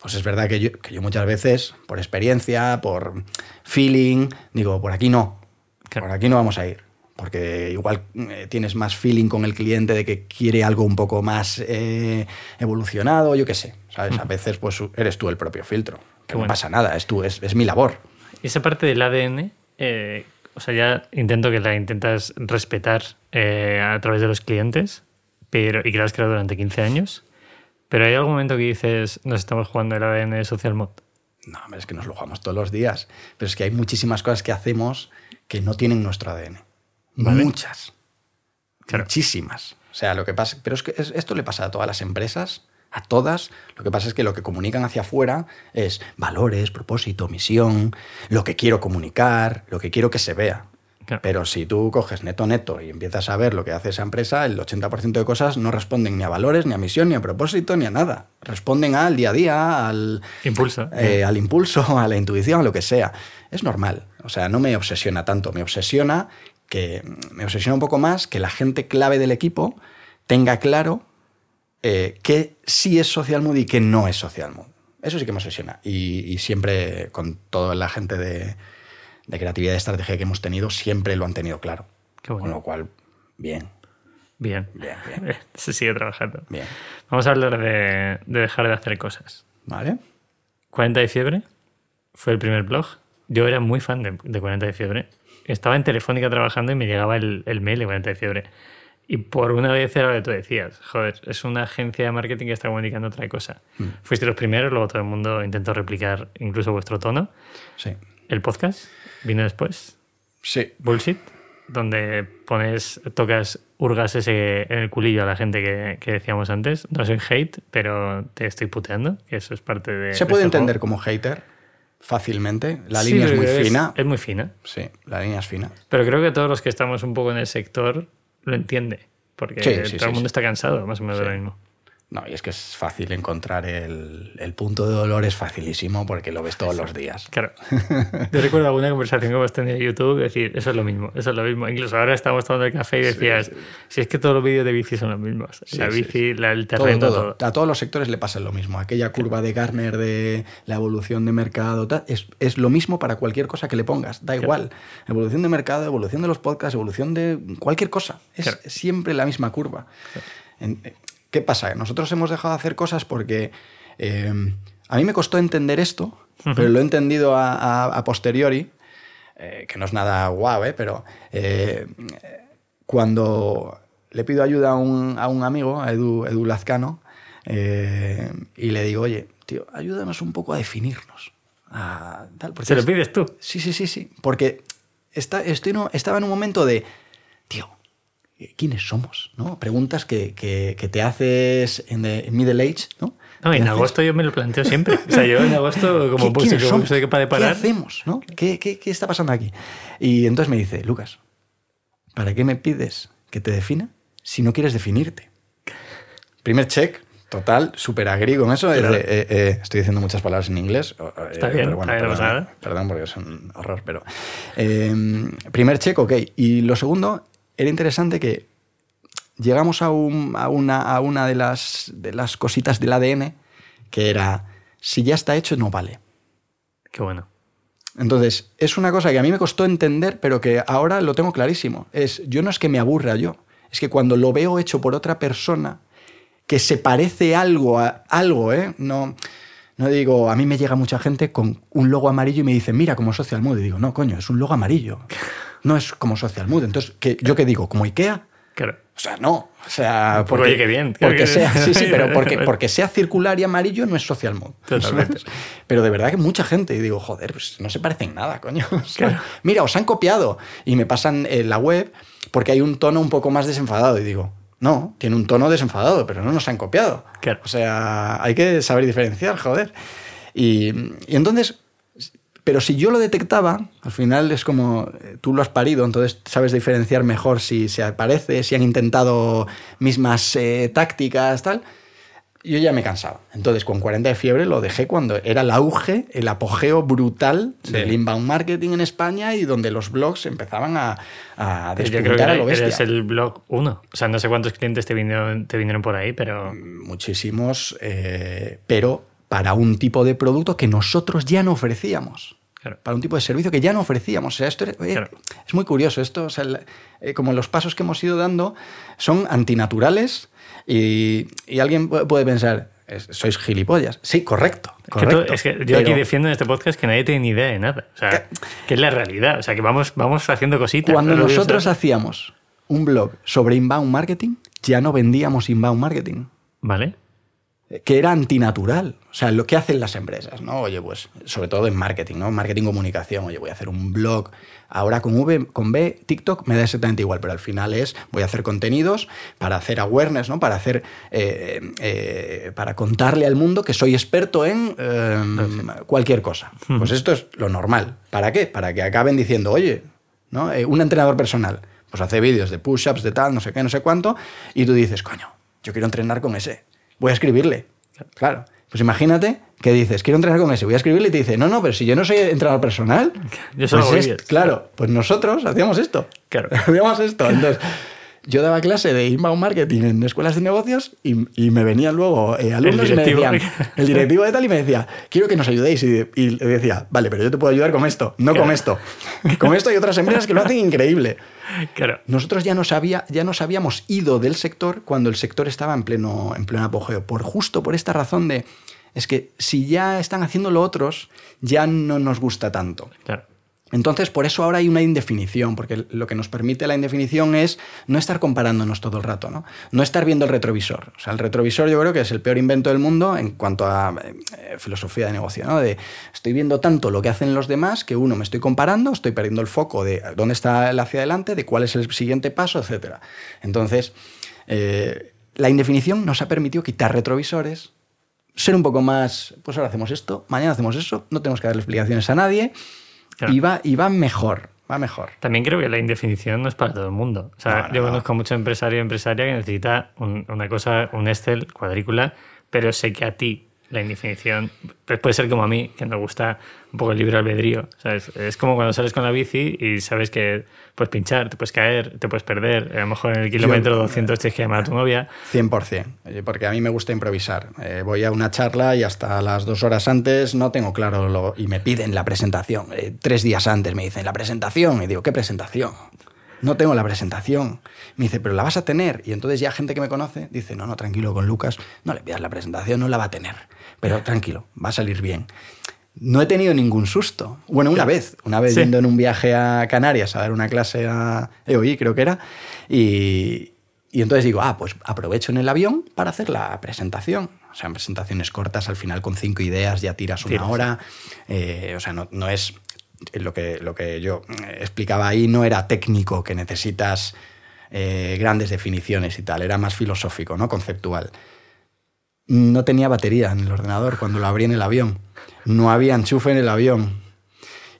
pues es verdad que yo, que yo muchas veces, por experiencia, por feeling, digo, por aquí no, Claro. por aquí no vamos a ir. Porque igual eh, tienes más feeling con el cliente de que quiere algo un poco más eh, evolucionado, yo qué sé. ¿sabes? A veces pues eres tú el propio filtro. Que no pasa nada, es, tú, es, es mi labor. Esa parte del ADN, eh, o sea, ya intento que la intentas respetar eh, a través de los clientes pero, y que la has creado durante 15 años. Pero hay algún momento que dices, nos estamos jugando el ADN de Social Mod. No, hombre, es que nos lo jugamos todos los días. Pero es que hay muchísimas cosas que hacemos que no tienen nuestro ADN. Vale. Muchas. Claro. Muchísimas. O sea, lo que pasa. Pero es que es- esto le pasa a todas las empresas, a todas. Lo que pasa es que lo que comunican hacia afuera es valores, propósito, misión, lo que quiero comunicar, lo que quiero que se vea. Claro. Pero si tú coges neto neto y empiezas a ver lo que hace esa empresa, el 80% de cosas no responden ni a valores, ni a misión, ni a propósito, ni a nada. Responden al día a día, al, Impulso. eh, al impulso, a la intuición, a lo que sea. Es normal. O sea, no me obsesiona tanto. Me obsesiona que me obsesiona un poco más que la gente clave del equipo tenga claro eh, qué sí es social mood y qué no es social mood. Eso sí que me obsesiona. Y, y siempre con toda la gente de, de creatividad y estrategia que hemos tenido, siempre lo han tenido claro. Qué bueno. Con lo cual, bien, Bien. bien, bien. Se sigue trabajando. bien. Vamos a hablar de, de dejar de hacer cosas. ¿Vale? 40 de fiebre fue el primer blog. Yo era muy fan de, de 40 de fiebre. Estaba en Telefónica trabajando y me llegaba el, el mail de 40 de fiebre. Y por una vez era lo que tú decías. Joder, es una agencia de marketing que está comunicando otra cosa. Fuiste los primeros, luego todo el mundo intentó replicar incluso vuestro tono. Sí. El podcast vino después. Sí. Bullshit, donde pones, tocas, hurgas ese en el culillo a la gente que, que decíamos antes. No soy hate, pero te estoy puteando, que eso es parte de. Se de puede este entender juego. como hater fácilmente. La Sí, línea es muy fina. Es muy fina. Sí, la línea es fina. Pero creo que todos los que estamos un poco en el sector lo entiende. Porque Sí, sí, todo el mundo está cansado, más o menos, de lo mismo. No, y es que es fácil encontrar el, el punto de dolor, es facilísimo porque lo ves todos los días. Claro. Yo recuerdo alguna conversación que hemos tenido en YouTube, decir, eso es lo mismo, eso es lo mismo. Incluso ahora estamos tomando el café y decías, si es que todos los vídeos de bici son los mismos. Sí, la bici, la- el terreno, todo. todo. A todos los sectores le pasa lo mismo. Aquella curva de Gartner de la evolución de mercado tal, es, es lo mismo para cualquier cosa que le pongas. Da igual. Evolución de mercado, evolución de los podcasts, evolución de cualquier cosa. Es Claro. siempre la misma curva. En- eh, ¿Qué pasa? Nosotros hemos dejado de hacer cosas porque eh, a mí me costó entender esto, pero lo he entendido a, a- a posteriori, eh, que no es nada guau, ¿eh? pero eh, cuando le pido ayuda a un, a un amigo, a Edu, Edu Lazcano, eh, y le digo, oye, tío, ayúdanos un poco a definirnos. a tal", porque Se lo es- pides tú. Sí, sí, sí, sí. Porque está, estoy, un- estaba en un momento de, tío, ¿quiénes somos? ¿no? Preguntas que, que- que te haces en, the- en middle age, ¿no? En agosto yo me lo planteo siempre. O sea, yo en agosto, como ¿Qui- pues, quiénes como somos? soy capaz de ¿Qué parar, hacemos? ¿no? ¿Qué, qué, qué está pasando aquí? Y entonces me dice, Lucas, ¿para qué me pides que te defina si no quieres definirte? Primer check, total, súper agri con eso. Claro. eh, eh, estoy diciendo muchas palabras en inglés. eh, Está pero bien, está bien, perdón, perdón porque es un horror, pero... eh, primer check, ok. Y lo segundo, era interesante que llegamos a, un- a una, a una de, las, de las cositas del ADN que era, si ya está hecho, no vale. qué bueno. Entonces, es una cosa que a mí me costó entender, pero que ahora lo tengo clarísimo. Es, yo no es que me aburra yo, es que cuando lo veo hecho por otra persona que se parece algo a algo, ¿eh? No, no digo, a mí me llega mucha gente con un logo amarillo y me dice, mira, como Social Mood. Y digo, no, coño, es un logo amarillo. No es como Social Mood. Entonces, ¿qué, ¿yo qué digo? ¿Como IKEA? Claro. O sea, no. O sea, Pues, oye, qué bien. Porque sea, sí, sí, pero porque, porque sea circular y amarillo no es social mood. Totalmente. Pero de verdad que mucha gente, y digo, joder, pues no se parecen nada, coño. O sea, Claro. Mira, os han copiado. Y me pasan en la web porque hay un tono un poco más desenfadado. Y digo, no, tiene un tono desenfadado, pero no nos han copiado. Claro. O sea, hay que saber diferenciar, joder. Y, y entonces, pero si yo lo detectaba, al final es como eh, tú lo has parido, entonces sabes diferenciar mejor si se aparece, si han intentado mismas eh, tácticas, tal. Yo ya me cansaba. Entonces, con 40 de fiebre lo dejé cuando era el auge, el apogeo brutal Sí. del inbound marketing en España y donde los blogs empezaban a, a Yo creo que despuntar a lo eres bestia. el blog uno. O sea, no sé cuántos clientes te vinieron, te vinieron por ahí, pero Muchísimos, eh, pero para un tipo de producto que nosotros ya no ofrecíamos. Claro. Para un tipo de servicio que ya no ofrecíamos. O sea, esto era- oye, Claro. es muy curioso. Esto, o sea, el- eh, como los pasos que hemos ido dando son antinaturales y, y alguien pu- puede pensar, "Es- sois gilipollas. Sí, correcto. Es que, tú- correcto, es que yo aquí defiendo en este podcast que nadie tiene ni idea de nada. O sea, que es la realidad. O sea, que vamos, vamos haciendo cositas. Cuando nosotros hacíamos un blog sobre inbound marketing, ya no vendíamos inbound marketing. Vale. Que era antinatural. O sea, lo que hacen las empresas, ¿no? Oye, pues, sobre todo en marketing, ¿no? Marketing comunicación. Oye, voy a hacer un blog. Ahora con V, con B, TikTok me da exactamente igual, pero al final es, voy a hacer contenidos para hacer awareness, ¿no? Para hacer, eh, eh, para contarle al mundo que soy experto en eh, cualquier cosa. Pues esto es lo normal. ¿Para qué? Para que acaben diciendo, oye, ¿no? Eh, un entrenador personal, pues hace vídeos de push-ups, de tal, no sé qué, no sé cuánto, y tú dices, coño, yo quiero entrenar con ese voy a escribirle. Claro. Pues imagínate que dices, quiero entrenar con ese, voy a escribirle y te dice, no, no, pero si yo no soy entrenador personal. Yo solo pues es-. Claro, pues nosotros hacíamos esto. Claro. hacíamos esto. Entonces, yo daba clase de inbound marketing en escuelas de negocios y, y me venían luego eh, alumnos y me decían, el directivo de tal y me decía, quiero que nos ayudéis. Y, y le decía, vale, pero yo te puedo ayudar con esto, no con esto. Con esto hay otras empresas que lo hacen increíble. Claro. Nosotros ya nos, había, ya nos habíamos ido del sector cuando el sector estaba en pleno, en pleno apogeo. Por justo por esta razón de. Es que si ya están haciéndolo otros, ya no nos gusta tanto. Claro. Entonces, por eso ahora hay una indefinición, porque lo que nos permite la indefinición es no estar comparándonos todo el rato, ¿no? No estar viendo el retrovisor. O sea, el retrovisor yo creo que es el peor invento del mundo en cuanto a eh, filosofía de negocio, ¿no? De estoy viendo tanto lo que hacen los demás que uno me estoy comparando, estoy perdiendo el foco de dónde está el hacia adelante, de cuál es el siguiente paso, etc. Entonces, eh, la indefinición nos ha permitido quitar retrovisores, ser un poco más, pues ahora hacemos esto, mañana hacemos eso, no tenemos que darle explicaciones a nadie Claro. y, va, y va mejor. va mejor. También creo que la indefinición no es para todo el mundo. O sea, No, no, yo no. conozco mucho empresario y empresaria que necesita un- una cosa, un Excel, cuadrícula, pero sé que a ti la indefinición pues puede ser como a mí, que me gusta un poco el libre albedrío. ¿sabes? Es como cuando sales con la bici y sabes que puedes pinchar, te puedes caer, te puedes perder. A lo mejor en el kilómetro 200 tienes que llamar a tu novia. 100%, eh, porque a mí me gusta improvisar. Eh, voy a una charla y hasta las dos horas antes no tengo claro lo, y me piden la presentación. Eh, tres días antes me dicen la presentación y digo, ¿qué presentación? No tengo la presentación. Me dice, pero la vas a tener. Y entonces ya gente que me conoce dice, no, no, tranquilo con Lucas, no le pidas la presentación, no la va a tener. Pero tranquilo, va a salir bien. No he tenido ningún susto. Bueno, una vez, una vez Sí. yendo en un viaje a Canarias a dar una clase a EOI, creo que era, y, y entonces digo, ah, pues aprovecho en el avión para hacer la presentación. O sea, en presentaciones cortas, al final con cinco ideas ya tiras una Tiras. hora. Eh, o sea, no, no es lo que, lo que yo eh, explicaba ahí, no era técnico, que necesitas eh, grandes definiciones y tal, era más filosófico, ¿no? Conceptual. No tenía batería en el ordenador cuando lo abrí en el avión. No había enchufe en el avión.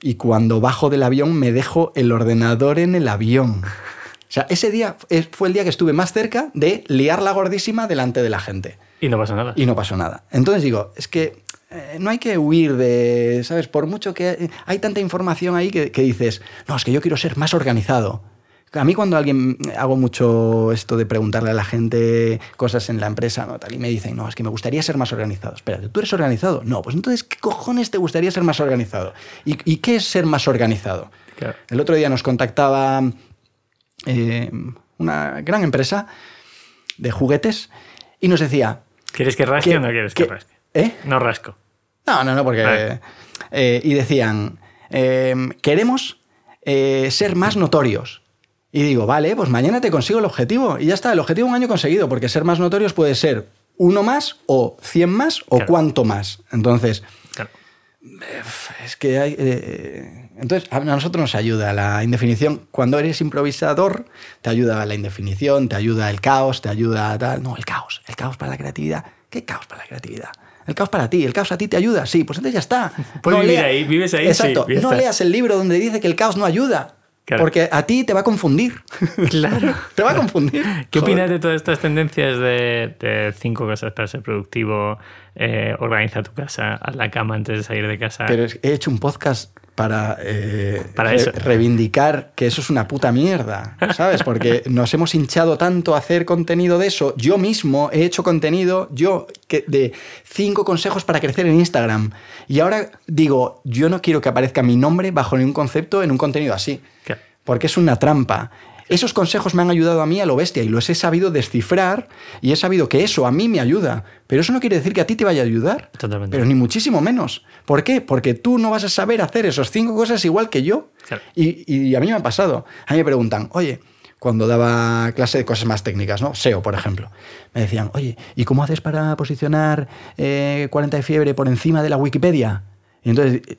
Y cuando bajo del avión me dejo el ordenador en el avión. O sea, ese día fue el día que estuve más cerca de liarla gordísima delante de la gente. Y no pasa nada. Y no pasó nada. Entonces digo, es que eh, no hay que huir de, ¿sabes? Por mucho que hay tanta información ahí que, que dices, no, es que yo quiero ser más organizado. A mí cuando alguien hago mucho esto de preguntarle a la gente cosas en la empresa, ¿no? Tal, y me dicen, no, es que me gustaría ser más organizado. Espérate, ¿tú eres organizado? No, pues entonces, ¿qué cojones te gustaría ser más organizado? ¿Y, y qué es ser más organizado? Claro. El otro día nos contactaba eh, una gran empresa de juguetes y nos decía... ¿Quieres que rasque que- o no quieres que, que- rasque? ¿Eh? No rasco. No, no, no, porque... Eh, y decían, eh, queremos eh, ser más notorios. Y digo, vale, pues mañana te consigo el objetivo. Y ya está, el objetivo un año conseguido, porque ser más notorios puede ser uno más o cien más o Claro. cuánto más. Entonces, Claro. es que hay... eh, entonces, a nosotros nos ayuda la indefinición. Cuando eres improvisador, te ayuda la indefinición, te ayuda el caos, te ayuda tal... No, el caos. El caos para la creatividad. ¿Qué caos para la creatividad? El caos para ti. El caos a ti te ayuda. Sí, pues entonces ya está. Puedes vivir lea- ahí, vives ahí, Exacto. sí, no está. leas el libro donde dice que el caos no ayuda. Claro. Porque a ti te va a confundir. Claro. te va a confundir. ¿Qué Joder. opinas de todas estas tendencias de, de cinco cosas para ser productivo? eh, organiza tu casa, haz la cama antes de salir de casa. Pero he hecho un podcast para, eh, Para re- reivindicar que eso es una puta mierda, ¿sabes? Porque nos hemos hinchado tanto a hacer contenido de eso. Yo mismo he hecho contenido, yo, que, de cinco consejos para crecer en Instagram. Y ahora digo, yo no quiero que aparezca mi nombre bajo ningún concepto en un contenido así. Claro. Porque es una trampa. Esos consejos me han ayudado a mí a lo bestia y los he sabido descifrar y he sabido que eso a mí me ayuda. Pero eso no quiere decir que a ti te vaya a ayudar. Totalmente. Pero ni muchísimo menos. ¿Por qué? Porque tú no vas a saber hacer esas cinco cosas igual que yo. Claro. Y, y a mí me ha pasado. A mí me preguntan, oye, cuando daba clase de cosas más técnicas, ¿no? SEO, por ejemplo. Me decían, oye, ¿y cómo haces para posicionar eh, 40 de fiebre por encima de la Wikipedia? Y entonces eh,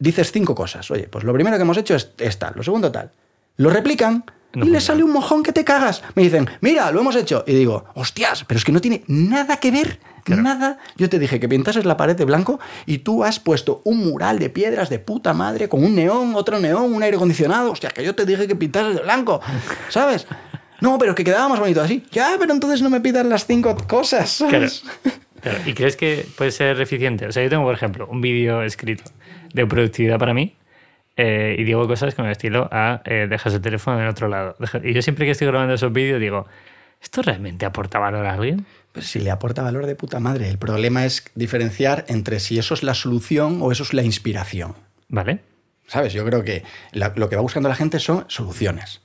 dices cinco cosas. Oye, pues lo primero que hemos hecho es, es tal, lo segundo tal. Lo replican No y le sale un mojón que te cagas. Me dicen, mira, lo hemos hecho. Y digo, hostias, pero es que no tiene nada que ver. Claro. Nada. Yo te dije que pintases la pared de blanco y tú has puesto un mural de piedras de puta madre con un neón, otro neón, un aire acondicionado. Hostia, que yo te dije que pintases de blanco. ¿Sabes? No, pero que quedaba más bonito así. Ya, pero entonces no me pidas las cinco cosas. Claro. ¿sabes? Claro. ¿Y crees que puede ser eficiente? O sea, yo tengo, por ejemplo, un vídeo escrito de productividad para mí eh, y digo cosas con el estilo a eh, dejas el teléfono en el otro lado. Y yo siempre que estoy grabando esos vídeos digo, ¿esto realmente aporta valor a alguien? Pues si le aporta valor de puta madre. El problema es diferenciar entre si eso es la solución o eso es la inspiración. ¿Vale? ¿Sabes? Yo creo que lo que va buscando la gente son soluciones.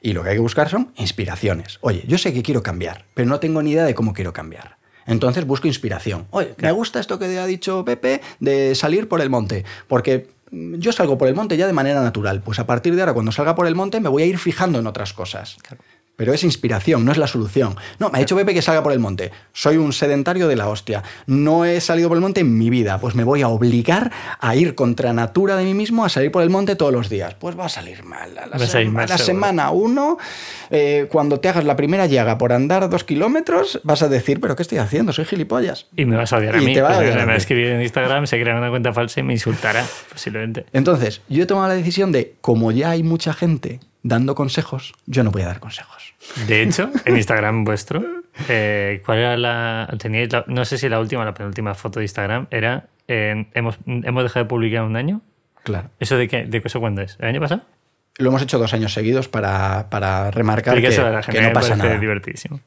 Y lo que hay que buscar son inspiraciones. Oye, yo sé que quiero cambiar, pero no tengo ni idea de cómo quiero cambiar. Entonces busco inspiración. Oye, me gusta esto que ha dicho Pepe de salir por el monte, porque yo salgo por el monte ya de manera natural. Pues a partir de ahora, cuando salga por el monte, me voy a ir fijando en otras cosas. Pero es inspiración, no es la solución. No, me ha dicho Pepe que salga por el monte. Soy un sedentario de la hostia. No he salido por el monte en mi vida. Pues me voy a obligar a ir contra natura de mí mismo a salir por el monte todos los días. Pues va a salir mal. A la, a semana uno, eh, cuando te hagas la primera llaga por andar dos kilómetros, vas a decir, ¿pero qué estoy haciendo? Soy gilipollas. Y me vas a odiar a Y mí. te va a odiar a me va a escribir en Instagram, se crea una cuenta falsa y me insultará, posiblemente. Entonces, yo he tomado la decisión de, como ya hay mucha gente dando consejos, yo no voy a dar consejos. De hecho, en Instagram vuestro, eh, ¿cuál era la. Teníais la- no sé si la última o la penúltima foto de Instagram era. eh, hemos, hemos dejado de publicar un año. Claro. ¿Eso de qué, de eso cuándo es? ¿El año pasado? Lo hemos hecho dos años seguidos para, para remarcar que, que no pasa nada.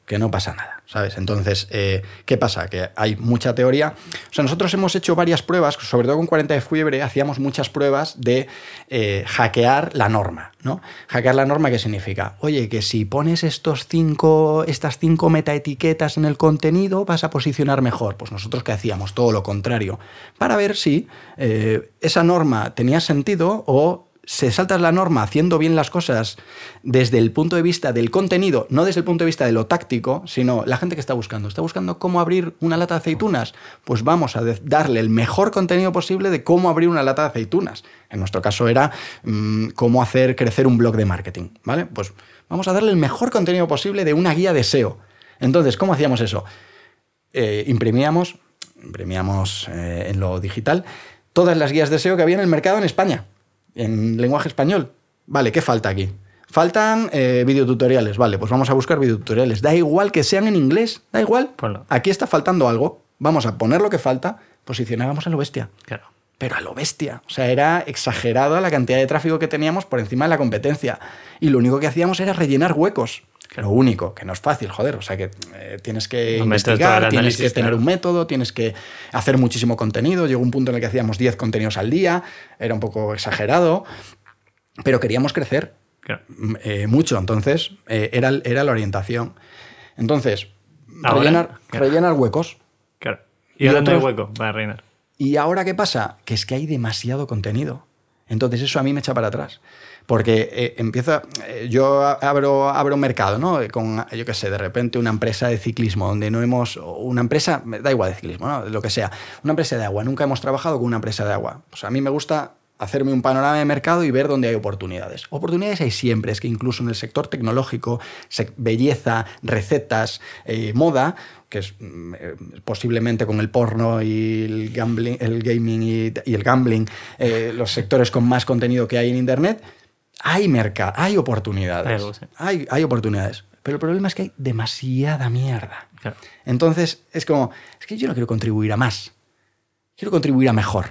que no pasa nada, ¿sabes? Entonces, eh, ¿qué pasa? Que hay mucha teoría. O sea, nosotros hemos hecho varias pruebas, sobre todo con 40 de fiebre, hacíamos muchas pruebas de eh, hackear la norma, ¿no? Hackear la norma, ¿qué significa? Oye, que si pones estos cinco, estas cinco metaetiquetas en el contenido, vas a posicionar mejor. Pues nosotros, ¿qué hacíamos? Todo lo contrario. Para ver si eh, esa norma tenía sentido o se saltas la norma haciendo bien las cosas desde el punto de vista del contenido, no desde el punto de vista de lo táctico, sino la gente que está buscando. ¿Está buscando cómo abrir una lata de aceitunas? Pues vamos a darle el mejor contenido posible de cómo abrir una lata de aceitunas. En nuestro caso era mm, cómo hacer crecer un blog de marketing, ¿vale? Pues vamos a darle el mejor contenido posible de una guía de SEO. Entonces, ¿cómo hacíamos eso? Eh, imprimíamos, imprimíamos eh, en lo digital todas las guías de SEO que había en el mercado en España, en lenguaje español. Vale, ¿qué falta aquí? Faltan eh, videotutoriales, vale, pues vamos a buscar videotutoriales. Da igual que sean en inglés, da igual. Aquí está faltando algo, vamos a poner lo que falta, posicionábamos a lo bestia. Claro. Pero a lo bestia. O sea, era exagerado la cantidad de tráfico que teníamos por encima de la competencia. Y lo único que hacíamos era rellenar huecos. Claro. Lo único, que no es fácil, joder. O sea, que eh, tienes que No investigar, tienes análisis, que tener claro. un método, tienes que hacer muchísimo contenido. Llegó un punto en el que hacíamos 10 contenidos al día, era un poco exagerado, pero queríamos crecer claro. mm, eh, mucho. Entonces, eh, era, era la orientación. Entonces, Ahora, rellenar, rellenar huecos. claro. Y, Y ahora no hay otros- hueco para reinar. ¿Y ahora qué pasa? Que es que hay demasiado contenido. Entonces eso a mí me echa para atrás. Porque eh, empieza, eh, yo abro, abro un mercado, ¿no? Con, yo qué sé, de repente una empresa de ciclismo, donde no hemos, una empresa, da igual de ciclismo, ¿no? Lo que sea, una empresa de agua, nunca hemos trabajado con una empresa de agua. Pues a mí me gusta hacerme un panorama de mercado y ver dónde hay oportunidades. Oportunidades hay siempre, es que incluso en el sector tecnológico, belleza, recetas, eh, moda, que es mm, eh, posiblemente con el porno y el gambling, el gaming y, el gambling, los sectores con más contenido que hay en Internet, hay mercado, hay oportunidades. Hay algo, sí. hay, hay oportunidades. Pero el problema es que hay demasiada mierda. Claro. Entonces, es como, es que yo no quiero contribuir a más. Quiero contribuir a mejor.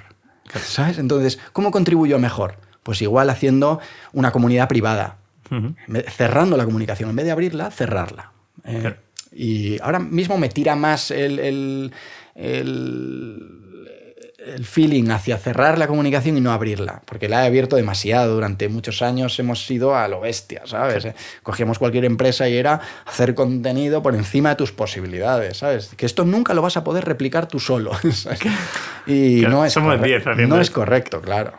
¿Sabes? Entonces, ¿cómo contribuyo a mejor? Pues igual haciendo una comunidad privada, cerrando la comunicación. En vez de abrirla, cerrarla. Eh, Claro. Y ahora mismo me tira más el, el, el- el feeling hacia cerrar la comunicación y no abrirla, porque la he abierto demasiado. Durante muchos años hemos ido a lo bestia, ¿sabes? Eh, Cogíamos cualquier empresa y era hacer contenido por encima de tus posibilidades, ¿sabes? Que esto nunca lo vas a poder replicar tú solo. ¿sabes? Y Claro, no es somos corre- 10 haciendo No es correcto, claro.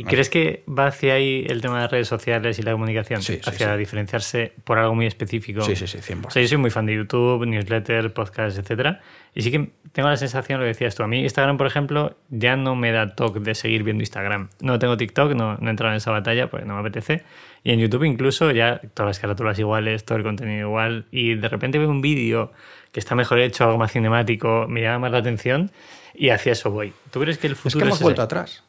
¿Y crees que va hacia ahí el tema de las redes sociales y la comunicación? Sí, sí, hacia sí. diferenciarse por algo muy específico. Sí, sí, sí, 100%. O sea, yo soy muy fan de YouTube, newsletter, podcast, etcétera. Y sí que tengo la sensación, lo decías tú, a mí Instagram, por ejemplo, ya no me da toque de seguir viendo Instagram. No tengo TikTok, no, no he entrado en esa batalla, pues no me apetece. Y en YouTube incluso ya todas las carátulas iguales, todo el contenido igual. Y de repente veo un vídeo que está mejor hecho, algo más cinemático, me llama más la atención y hacia eso voy. ¿Tú crees que el Es futuro que hemos ese? vuelto atrás.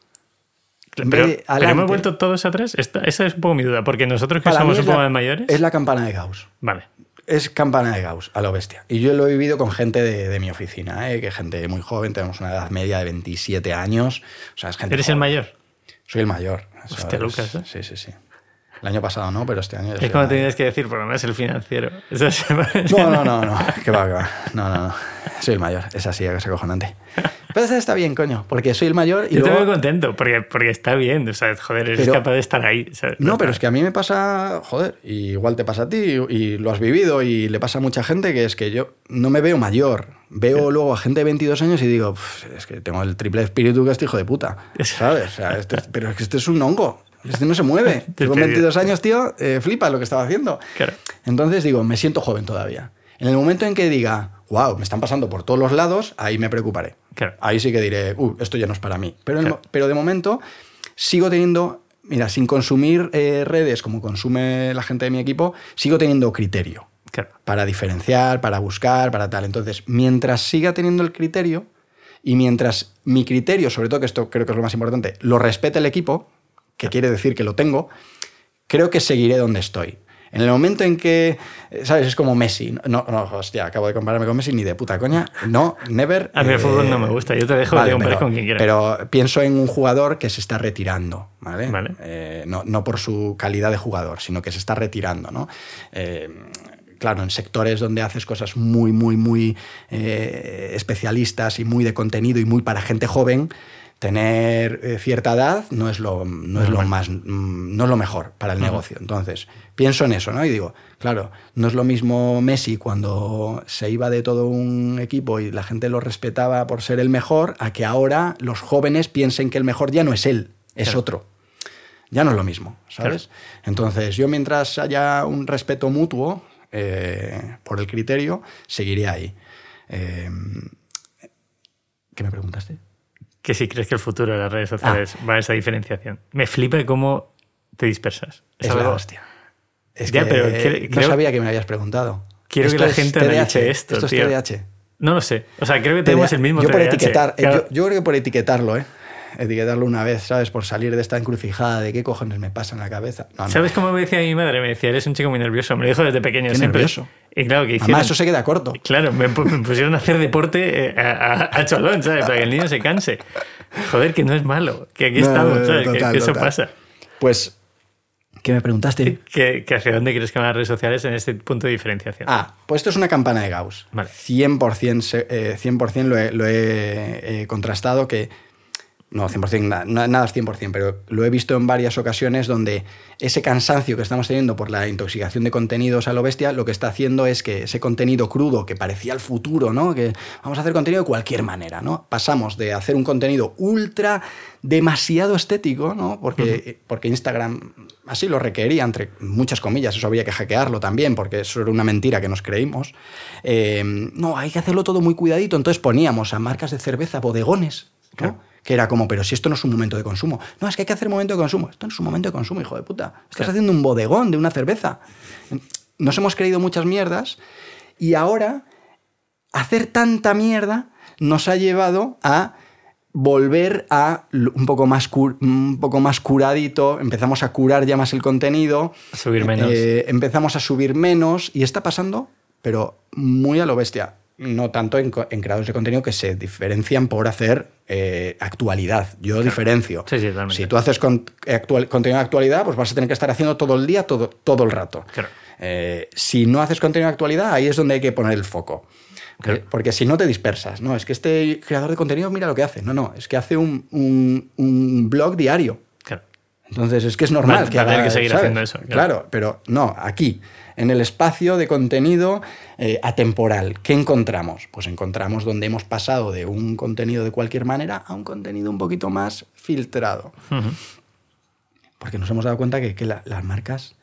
Pero, hemos vuelto todos atrás. Esta- esa es un poco mi duda, porque nosotros que Para somos un poco la- más mayores. Es la campana de Gauss. Vale. Es campana de Gauss, a lo bestia. Y yo lo he vivido con gente de, de mi oficina, ¿eh? que gente muy joven, tenemos una edad media de 27 años. O sea, es gente ¿Eres el mayor? Soy el mayor. Hostia, Lucas, ¿eh? Sí, sí, sí. El año pasado no, pero este año... Es como tenías que decir, por lo menos el financiero. Eso se No, no, no, no, que va, que va. No, no, no. Soy el mayor, es así, es acojonante. Pero está bien, coño, porque soy el mayor y Yo te luego... veo contento, porque, porque está bien. O sea, joder, eres Pero- capaz de estar ahí. ¿sabes? No, pero es que a mí me pasa, joder, y igual te pasa a ti y lo has vivido y le pasa a mucha gente que es que yo no me veo mayor. Veo luego a gente de 22 años y digo, "Pf, es que tengo el triple espíritu que este hijo de puta, ¿sabes? O sea, este- pero es que este es un hongo. Este no se mueve. Con Despedido. 22 años, tío, eh, flipa lo que estaba haciendo. Claro. Entonces digo, me siento joven todavía. En el momento en que diga, wow, me están pasando por todos los lados, ahí me preocuparé. Claro. Ahí sí que diré, uh, esto ya no es para mí. Pero, el pero de momento sigo teniendo, mira, sin consumir eh, redes como consume la gente de mi equipo, sigo teniendo criterio Claro. para diferenciar, para buscar, para tal. Entonces, mientras siga teniendo el criterio y mientras mi criterio, sobre todo que esto creo que es lo más importante, lo respete el equipo, que quiere decir que lo tengo, creo que seguiré donde estoy. En el momento en que, eh, ¿sabes? Es como Messi. No, no, hostia, acabo de compararme con Messi ni de puta coña. No, never. A mí el fútbol no me gusta, yo te dejo de comparar pero, con quien quiera. Pero pienso en un jugador que se está retirando, ¿vale? Vale. Eh, no, no por su calidad de jugador, sino que se está retirando, ¿no? Eh, claro, en sectores donde haces cosas muy, muy, muy eh, especialistas y muy de contenido y muy para gente joven, tener eh, cierta edad no es lo, no es lo más mm, no es lo mejor para el negocio. Entonces, pienso en eso, ¿no? Y digo, claro, no es lo mismo Messi cuando se iba de todo un equipo y la gente lo respetaba por ser el mejor, a que ahora los jóvenes piensen que el mejor ya no es él, es Claro. otro. Ya no es lo mismo, ¿sabes? Entonces, yo mientras haya un respeto mutuo eh, por el criterio, seguiré ahí. Eh, ¿Qué me preguntaste? Que si crees que el futuro de las redes sociales Ah. va a esa diferenciación. Me flipa cómo te dispersas. Es algo- la hostia. Es Ya, que pero cre- no sabía que me habías preguntado. Quiero que la es gente analice esto, Esto tío. es TDAH. No lo sé. O sea, creo que tenemos el mismo Yo por etiquetar, eh, Claro. yo, yo creo que por etiquetarlo, ¿eh? Etiquetarlo una vez, ¿sabes? Por salir de esta encrucijada de qué cojones me pasa en la cabeza. No, no. ¿Sabes cómo me decía mi madre? Me decía, eres un chico muy nervioso. Me lo dijo desde pequeño siempre. nervioso. Y claro, que hicieron... Además, eso se queda corto. Claro, me, pu- me pusieron a hacer deporte eh, a, a- a cholón, ¿sabes? Para que el niño se canse. Joder, que no es malo. Que aquí No, estamos, ¿sabes? Total, que, eso total. pasa. Pues, ¿qué me preguntaste? Que, que hacia dónde crees que van las redes sociales en este punto de diferenciación. Ah, pues esto es una campana de Gauss. Vale. 100%, se- eh, 100% lo he, lo he, eh, contrastado que... No, 100%, na- na- nada es 100%, pero lo he visto en varias ocasiones donde ese cansancio que estamos teniendo por la intoxicación de contenidos a lo bestia, lo que está haciendo es que ese contenido crudo que parecía el futuro, ¿no? Que vamos a hacer contenido de cualquier manera, ¿no? Pasamos de hacer un contenido ultra demasiado estético, ¿no? Porque, porque Instagram así lo requería, entre muchas comillas, eso había que hackearlo también, porque eso era una mentira que nos creímos. Eh, no, hay que hacerlo todo muy cuidadito, entonces poníamos a marcas de cerveza bodegones, ¿no? Claro. Que era como, pero si esto no es un momento de consumo. No, es que hay que hacer momento de consumo. Esto no es un momento de consumo, hijo de puta. Estás Claro. haciendo un bodegón de una cerveza. Nos hemos creído muchas mierdas y ahora hacer tanta mierda nos ha llevado a volver a un poco más, cur- un poco más curadito, empezamos a curar ya más el contenido, A subir menos. eh, empezamos a subir menos y está pasando, pero muy a lo bestia. No tanto en, creadores de contenido que se diferencian por hacer eh, actualidad. Yo diferencio. Sí, sí, totalmente. Si tú haces con- actual- contenido de actualidad, pues vas a tener que estar haciendo todo el día, todo, todo el rato. Claro. Eh, si no haces contenido de actualidad, ahí es donde hay que poner el foco. Claro. Eh, Porque si no te dispersas, no, es que este creador de contenido mira lo que hace. No, no, es que hace un, un- un blog diario. Entonces es que es normal Va- que va a tener haga, que seguir ¿sabes? haciendo eso. Claro. pero no, aquí, en el espacio de contenido eh, atemporal, ¿qué encontramos? Pues encontramos donde hemos pasado de un contenido de cualquier manera a un contenido un poquito más filtrado. Porque nos hemos dado cuenta que, que la- las marcas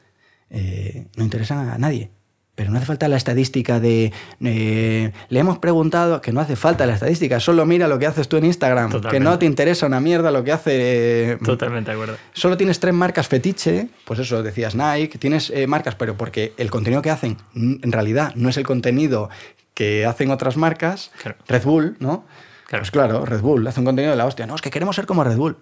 eh, no interesan a nadie. Pero no hace falta la estadística de... eh, le hemos preguntado que no hace falta la estadística, solo mira lo que haces tú en Instagram, que no te interesa una mierda lo que hace... eh, Totalmente de acuerdo. Solo tienes tres marcas fetiche, pues eso, decías Nike, tienes eh, marcas, pero porque el contenido que hacen en realidad no es el contenido que hacen otras marcas. Claro. Red Bull, ¿no? Claro. Pues claro, Red Bull hace un contenido de la hostia. No, es que queremos ser como Red Bull.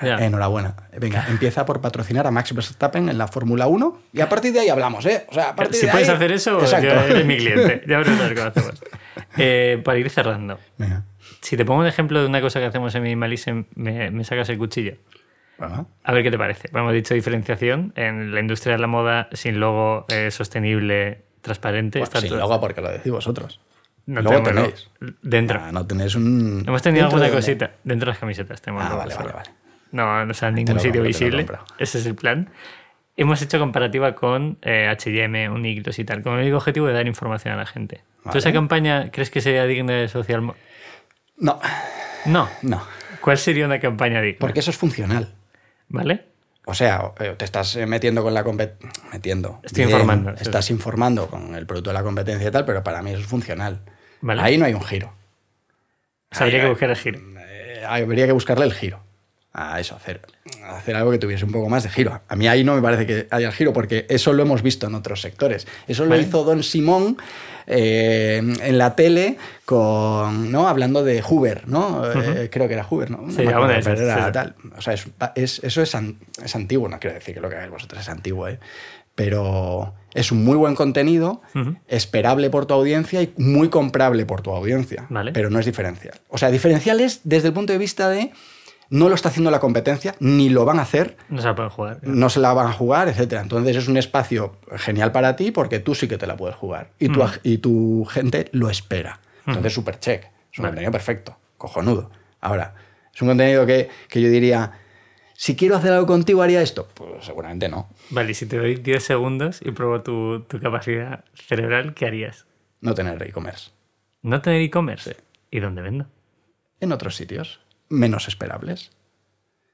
Ya. Enhorabuena. Venga, empieza por patrocinar a Max Verstappen en la Fórmula 1 y a partir de ahí hablamos, ¿eh? O sea, a partir Si de puedes ahí- hacer eso, Exacto. yo eres mi cliente. Ya. Eh, para ir cerrando, Venga. si te pongo un ejemplo de una cosa que hacemos en Minimalism, me, me sacas el cuchillo. Bueno, A ver qué te parece. Hemos dicho diferenciación en la industria de la moda sin logo eh, sostenible, transparente. bueno, está sí, todo- luego porque lo decís vosotros. No luego tenemos tenéis. logo. Dentro. Ah, no tenéis un... Hemos tenido alguna de- cosita. Dentro de las camisetas tenemos Ah, logo vale, vale, vale. No, no sale en Te ningún sitio compro, te lo visible. Ese es el plan. Hemos hecho comparativa con eh, HM, Uniqlos y tal, con el único objetivo de dar información a la gente. ¿Tú esa campaña crees que sería digna de social? No, No. no. ¿Cuál sería una campaña digna? Porque eso es funcional. ¿Vale? O sea, eh, te estás eh, metiendo con la competencia. Metiendo. Estoy informando, sí. Estás informando con el producto de la competencia y tal, pero para mí eso es funcional. Vale. Ahí no hay un giro. O sea, habría que buscar el giro. Eh, habría que buscarle el giro. A eso, hacer, hacer algo que tuviese un poco más de giro. A mí ahí no me parece que haya el giro, porque eso lo hemos visto en otros sectores. Eso lo hizo Don Simón eh, en la tele con, ¿no? hablando de Hoover, ¿no? Eh, creo que era Hoover, ¿no? No Sí, acuerdo, pero era tal. O sea, es- es- eso es, an- es antiguo, no quiero decir que lo que hagáis vosotros es antiguo, ¿eh? pero es un muy buen contenido, esperable por tu audiencia y muy comprable por tu audiencia, Vale. pero no es diferencial. O sea, diferencial es desde el punto de vista de no lo está haciendo la competencia, ni lo van a hacer, No se la pueden jugar. no se la van a jugar, etc. Entonces es un espacio genial para ti porque tú sí que te la puedes jugar y tu, Mm. y tu gente lo espera. Entonces, super check. Es un Vale. contenido perfecto, cojonudo. Ahora, es un contenido que, que yo diría, si quiero hacer algo contigo, haría esto. Pues seguramente no. Vale, y si te doy 10 segundos y pruebo tu, tu capacidad cerebral, ¿qué harías? No tener e-commerce. ¿No tener e-commerce? ¿Y dónde vendo? En otros sitios, menos esperables.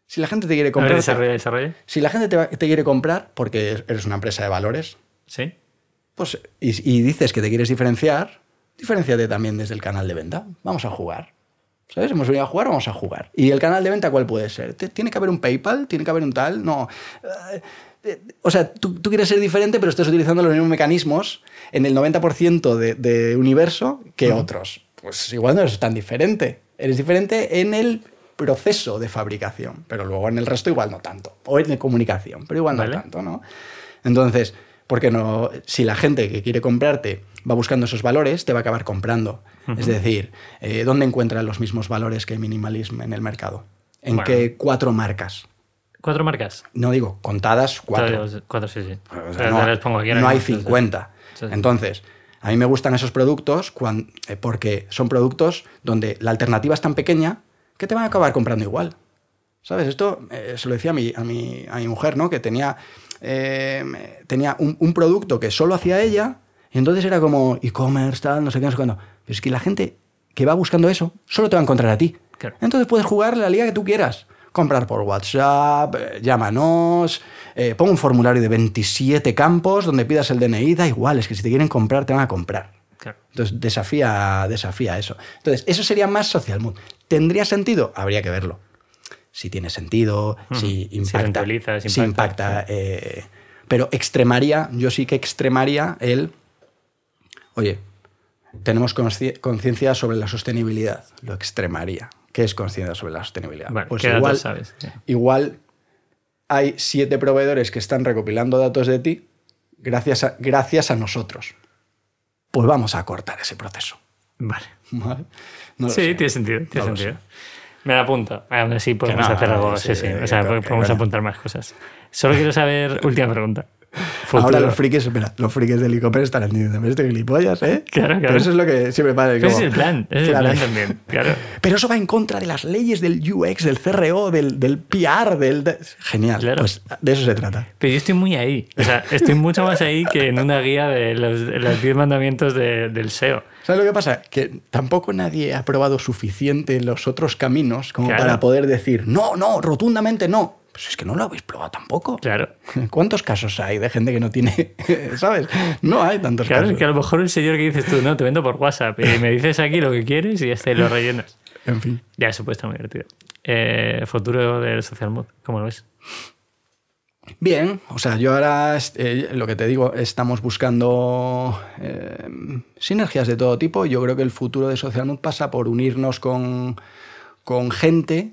Si la gente te quiere A ver, comprar. desarrolla, desarrolla. Si la gente te, quiere comprar porque eres una empresa de valores, ¿Sí? pues, y, y dices que te quieres diferenciar, diferenciate también desde el canal de venta. Vamos a jugar. ¿Sabes? Hemos venido a jugar, vamos a jugar. ¿Y el canal de venta cuál puede ser? ¿Te- ¿Tiene que haber un PayPal? ¿Tiene que haber un tal? No. Eh, O sea, tú, tú quieres ser diferente, pero estás utilizando los mismos mecanismos en el 90% de, de universo que otros. Pues igual no eres tan diferente. Eres diferente en el proceso de fabricación, pero luego en el resto igual no tanto. O en comunicación, pero igual Vale. no tanto, ¿no? Entonces, ¿por qué no? Si la gente que quiere comprarte va buscando esos valores, te va a acabar comprando. Es decir, eh, ¿dónde encuentran los mismos valores que Minimalism en el mercado? ¿En Bueno. qué cuatro marcas? ¿Cuatro marcas? No digo, contadas cuatro. Cuatro, cuatro, sí, sí. O O sea, sea, no, las pongo aquí no hay mismo, sí, sí. 50. Sí, sí. Entonces, a mí me gustan esos productos eh, porque son productos donde la alternativa es tan pequeña que te van a acabar comprando igual. ¿Sabes? Esto eh, se lo decía a mi, a mi, a mi mujer, ¿no? Que tenía, eh, tenía un, un producto que solo hacía ella y entonces era como e-commerce, tal, no sé qué, no sé cuándo. Pero es que la gente que va buscando eso solo te va a encontrar a ti. Claro. Entonces puedes jugar la liga que tú quieras. Comprar por WhatsApp, eh, llámanos, eh, pon un formulario de 27 campos donde pidas el DNI, da igual, es que si te quieren comprar, te van a comprar. Claro. Entonces desafía, desafía eso. Entonces, eso sería más social mood. ¿Tendría sentido? Habría que verlo. Si tiene sentido, si Si impacta. si si impacta, impacta, eh, pero extremaría, yo sí que extremaría el. Oye, tenemos conciencia sobre la sostenibilidad. Lo extremaría. ¿Qué es conciencia sobre la sostenibilidad? Vale, pues ¿qué datos igual, sabes? Sí. igual hay siete proveedores que están recopilando datos de ti gracias a, gracias a nosotros. Pues vamos a cortar ese proceso. Vale. ¿Vale? No lo sí, sé. tiene sentido, tiene No sentido. Me la apunto. Aún así podemos no, hacer algo. sí, Sí, O sea, que- que podemos apuntar más cosas. Solo quiero saber, última pregunta. Ahora los frikis, espera, los frikis del e-commerce estarán diciendo, "Pero este gilipollas, ¿eh? Claro, claro. Pero eso es lo que siempre pasa. Ese es como- el plan, es Claro. el plan también. Claro. Pero eso va en contra de las leyes del UX, del CRO, del, del PR, del... de- Genial, Claro. pues de eso se trata. Pero yo estoy muy ahí. O sea, estoy mucho más ahí que en una guía de los, de los 10 mandamientos de- del SEO. ¿Sabes lo que pasa? Que tampoco nadie ha probado suficiente los otros caminos como Claro. para poder decir, no, no, rotundamente no. Pues es que no lo habéis probado tampoco. Claro. ¿Cuántos casos hay de gente que no tiene, ¿sabes? No hay tantos Claro, casos. es que a lo mejor el señor que dices tú, no, te vendo por WhatsApp y me dices aquí lo que quieres y ya está, y lo rellenas. En fin. Ya, eso puede estar muy divertido. Eh, futuro del social mood, ¿cómo lo ves? Bien, o sea, yo ahora, eh, lo que te digo, estamos buscando eh, sinergias de todo tipo. Yo creo que el futuro de Social Mood pasa por unirnos con, con gente.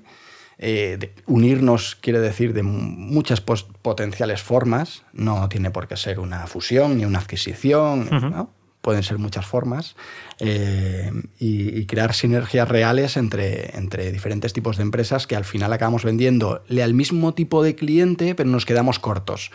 Eh, de- unirnos quiere decir de muchas potenciales formas. No tiene por qué ser una fusión ni una adquisición. ¿no? Pueden ser muchas formas. Eh, y, y crear sinergias reales entre, entre diferentes tipos de empresas que al final acabamos vendiéndole al mismo tipo de cliente, pero nos quedamos cortos.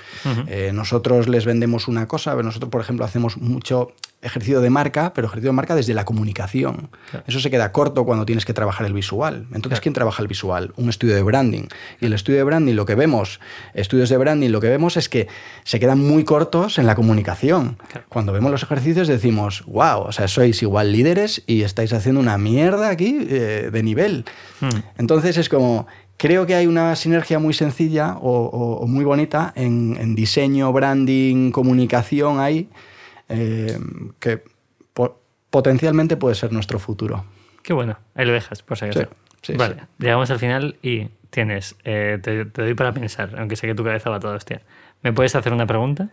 Eh, nosotros les vendemos una cosa, pero nosotros, por ejemplo, hacemos mucho ejercicio de marca, pero ejercicio de marca desde la comunicación. Eso se queda corto cuando tienes que trabajar el visual. Entonces, ¿quién trabaja el visual? Un estudio de branding. Y el estudio de branding, lo que vemos, estudios de branding, lo que vemos es que se quedan muy cortos en la comunicación. Cuando vemos los ejercicios decimos, wow, o sea, sois igual líderes y estáis haciendo una mierda aquí eh, de nivel. Hmm. Entonces es como, creo que hay una sinergia muy sencilla o, o- o muy bonita en, en diseño, branding, comunicación ahí, eh, que po- potencialmente puede ser nuestro futuro. Qué bueno. Ahí lo dejas, por si acaso. Sí, sí, vale, sí. llegamos al final y tienes, eh, te, te doy para pensar, aunque sé que tu cabeza va toda hostia. ¿Me puedes hacer una pregunta?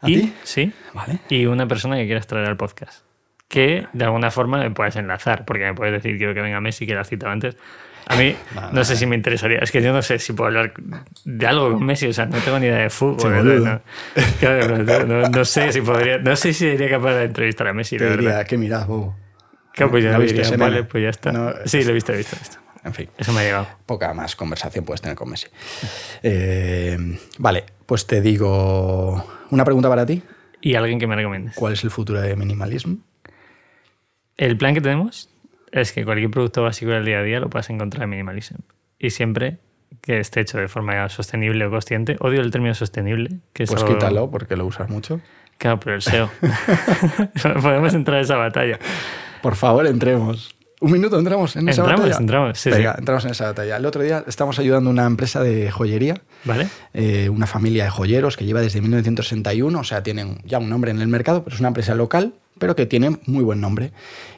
¿A y, ti? Sí. ¿Vale? Y una persona que quieras traer al podcast. Que de alguna forma me puedes enlazar, porque me puedes decir quiero que venga Messi, que la citado antes. A mí Vale, no sé si me interesaría. Es que yo no sé si puedo hablar de algo con Messi. O sea, no tengo ni idea de fútbol. Sí, no, no. No, no- sé si podría. No sé si sería capaz de entrevistar a Messi. Te diría, ¿qué miras, bobo? Claro, pues yo ¿No viste diría, vale, pues ya está. Sí, lo he visto, he visto, he visto. En fin. Eso me ha llegado. poca más conversación puedes tener con Messi. Eh, vale, pues te digo una pregunta para ti. Y alguien que me recomiendes. ¿Cuál es el futuro de minimalismo? El plan que tenemos es que cualquier producto básico del día a día lo puedas encontrar en Minimalism. Y siempre que esté hecho de forma sostenible o consciente. Odio el término sostenible. Que es Pues algo- quítalo porque lo usas mucho. Claro, pero el SEO. Podemos entrar en esa batalla. Por favor, entremos. Un minuto, entramos en esa Entramos, batalla. entramos, sí, Venga, sí. entramos en esa batalla. El otro día estamos ayudando a una empresa de joyería, ¿Vale? eh, una familia de joyeros que lleva desde 1961, o sea, tienen ya un nombre en el mercado, pero es una empresa local, pero que tiene muy buen nombre.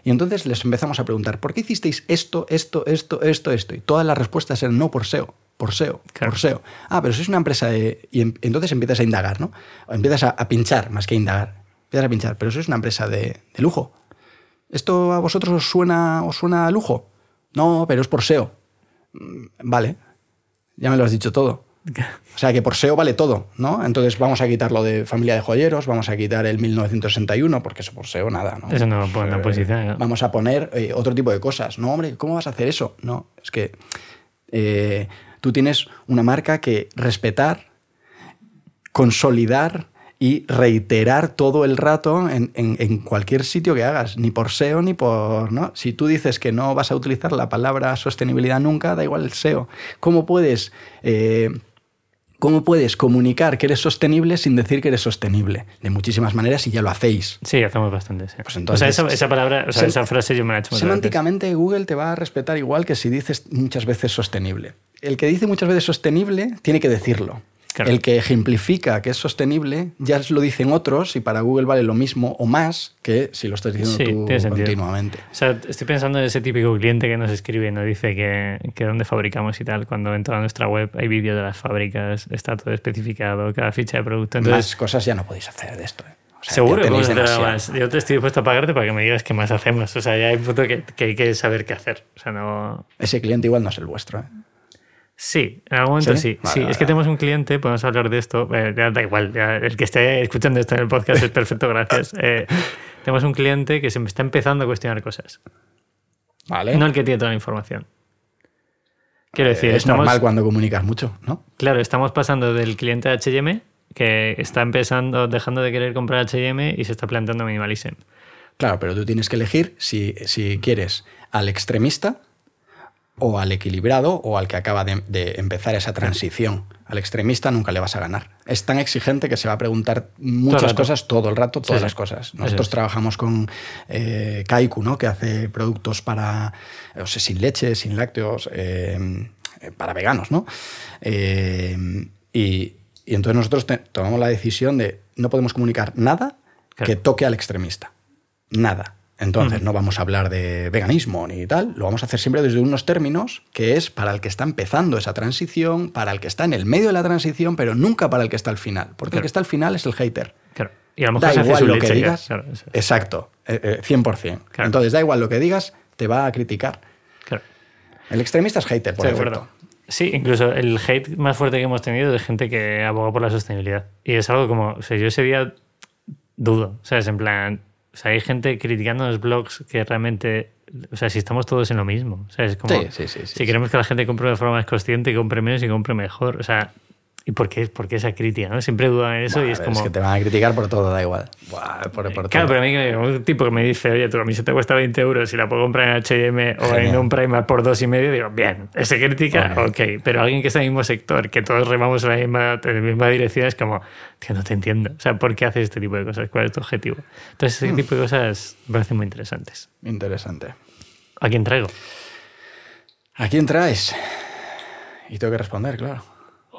Y entonces les empezamos a preguntar, ¿por qué hicisteis esto, esto, esto, esto, esto? Y todas las respuestas eran no por SEO, por SEO, Claro. por SEO. Ah, pero sois una empresa de... Y em- entonces empiezas a indagar, ¿no? O empiezas a, a pinchar más que indagar. Empiezas a pinchar, pero sois una empresa de, de lujo. ¿Esto a vosotros os suena, os suena a lujo? No, pero es por SEO. Mm, Vale, ya me lo has dicho todo. O sea que por SEO vale todo, ¿no? Entonces vamos a quitar lo de familia de joyeros, vamos a quitar el 1961, porque eso por SEO nada, ¿no? Eso no lo pone en la Eh, posición. ¿no? Vamos a poner eh, otro tipo de cosas. No, hombre, ¿cómo vas a hacer eso? No, es que eh, tú tienes una marca que respetar, consolidar y reiterar todo el rato en, en- en cualquier sitio que hagas, ni por SEO ni por... ¿no? Si tú dices que no vas a utilizar la palabra sostenibilidad nunca, da igual el SEO. ¿Cómo puedes... eh, ¿Cómo puedes comunicar que eres sostenible sin decir que eres sostenible? De muchísimas maneras y ya lo hacéis. Sí, hacemos bastante. sí. Pues entonces- o sea, esa, esa palabra, o sea, esa frase yo me la he hecho. Semánticamente Google te va a respetar igual que si dices muchas veces sostenible. El que dice muchas veces sostenible tiene que decirlo. Claro. El que ejemplifica que es sostenible ya lo dicen otros y para Google vale lo mismo o más que si lo estás diciendo Sí, tú continuamente. O sea, estoy pensando en ese típico cliente que nos escribe y nos dice que, que dónde fabricamos y tal. Cuando entra a nuestra web hay vídeos de las fábricas, está todo especificado, cada ficha de producto. Entonces, más cosas ya no podéis hacer de esto. ¿eh? O sea, ya seguro que podemos hacer más. Yo te estoy dispuesto a pagarte para que me digas qué más hacemos. O sea, ya hay un punto que, que hay que saber qué hacer. O sea, no. Ese cliente igual no es el vuestro. ¿eh? Sí, en algún momento ¿Sí? sí. Vale, sí, vale, es que vale. tenemos un cliente, podemos hablar de esto, eh, ya da igual, ya el que esté escuchando esto en el podcast es perfecto, gracias. Eh, tenemos un cliente que se me está empezando a cuestionar cosas, Vale. no el que tiene toda la información. Quiero decir, es estamos, normal cuando comunicas mucho, ¿no? claro, estamos pasando del cliente de H&M que está empezando, dejando de querer comprar H&M y se está planteando minimalism. Claro, pero tú tienes que elegir si, si quieres al extremista o al equilibrado o al que acaba de, de empezar esa transición. Al extremista nunca le vas a ganar. Es tan exigente que se va a preguntar muchas cosas todo el rato, todas Sí, las cosas. Nosotros es. trabajamos con eh, Kaiku, ¿no? que hace productos para, o sea, sin leche, sin lácteos, eh, para veganos. ¿no? Eh, y, y entonces nosotros te- tomamos la decisión de no podemos comunicar nada Claro. que toque al extremista. Nada. Entonces no vamos a hablar de veganismo ni tal, lo vamos a hacer siempre desde unos términos que es para el que está empezando esa transición, para el que está en el medio de la transición, pero nunca para el que está al final, porque el que está al final es el hater. Claro. Y a lo mejor Da se hace igual su lo leche que digas. claro, es. Exacto, eh, eh, 100%. Claro. Entonces da igual lo que digas, te va a criticar. Claro. El extremista es hater, por acuerdo. Sí, incluso el hate más fuerte que hemos tenido es de gente que aboga por la sostenibilidad. Y es algo como, o sea, yo ese día dudo, ¿sabes? En plan, o sea, hay gente criticando los blogs que realmente, o sea, si estamos todos en lo mismo, ¿sabes? Como, Sí, sí, sí, si queremos que la gente compre de forma más consciente, compre menos y compre mejor, o sea, ¿y por qué, por qué esa crítica? ¿no? Siempre dudan en eso y es ver, como... que te van a criticar por todo, da igual. Buah, por, por Claro, todo. pero a mí un tipo que me dice, oye, tu camiseta cuesta 20 euros y la puedo comprar en H&M o en un Primark por dos y medio, digo, bien, ese crítica, ok, pero alguien que está en el mismo sector, que todos remamos en la misma, en la misma dirección, es como, tío, no te entiendo. O sea, ¿por qué haces este tipo de cosas? ¿Cuál es tu objetivo? Entonces, ese tipo de cosas me parecen muy interesantes. Interesante. ¿A quién traigo? ¿A quién traes? Y tengo que responder, claro.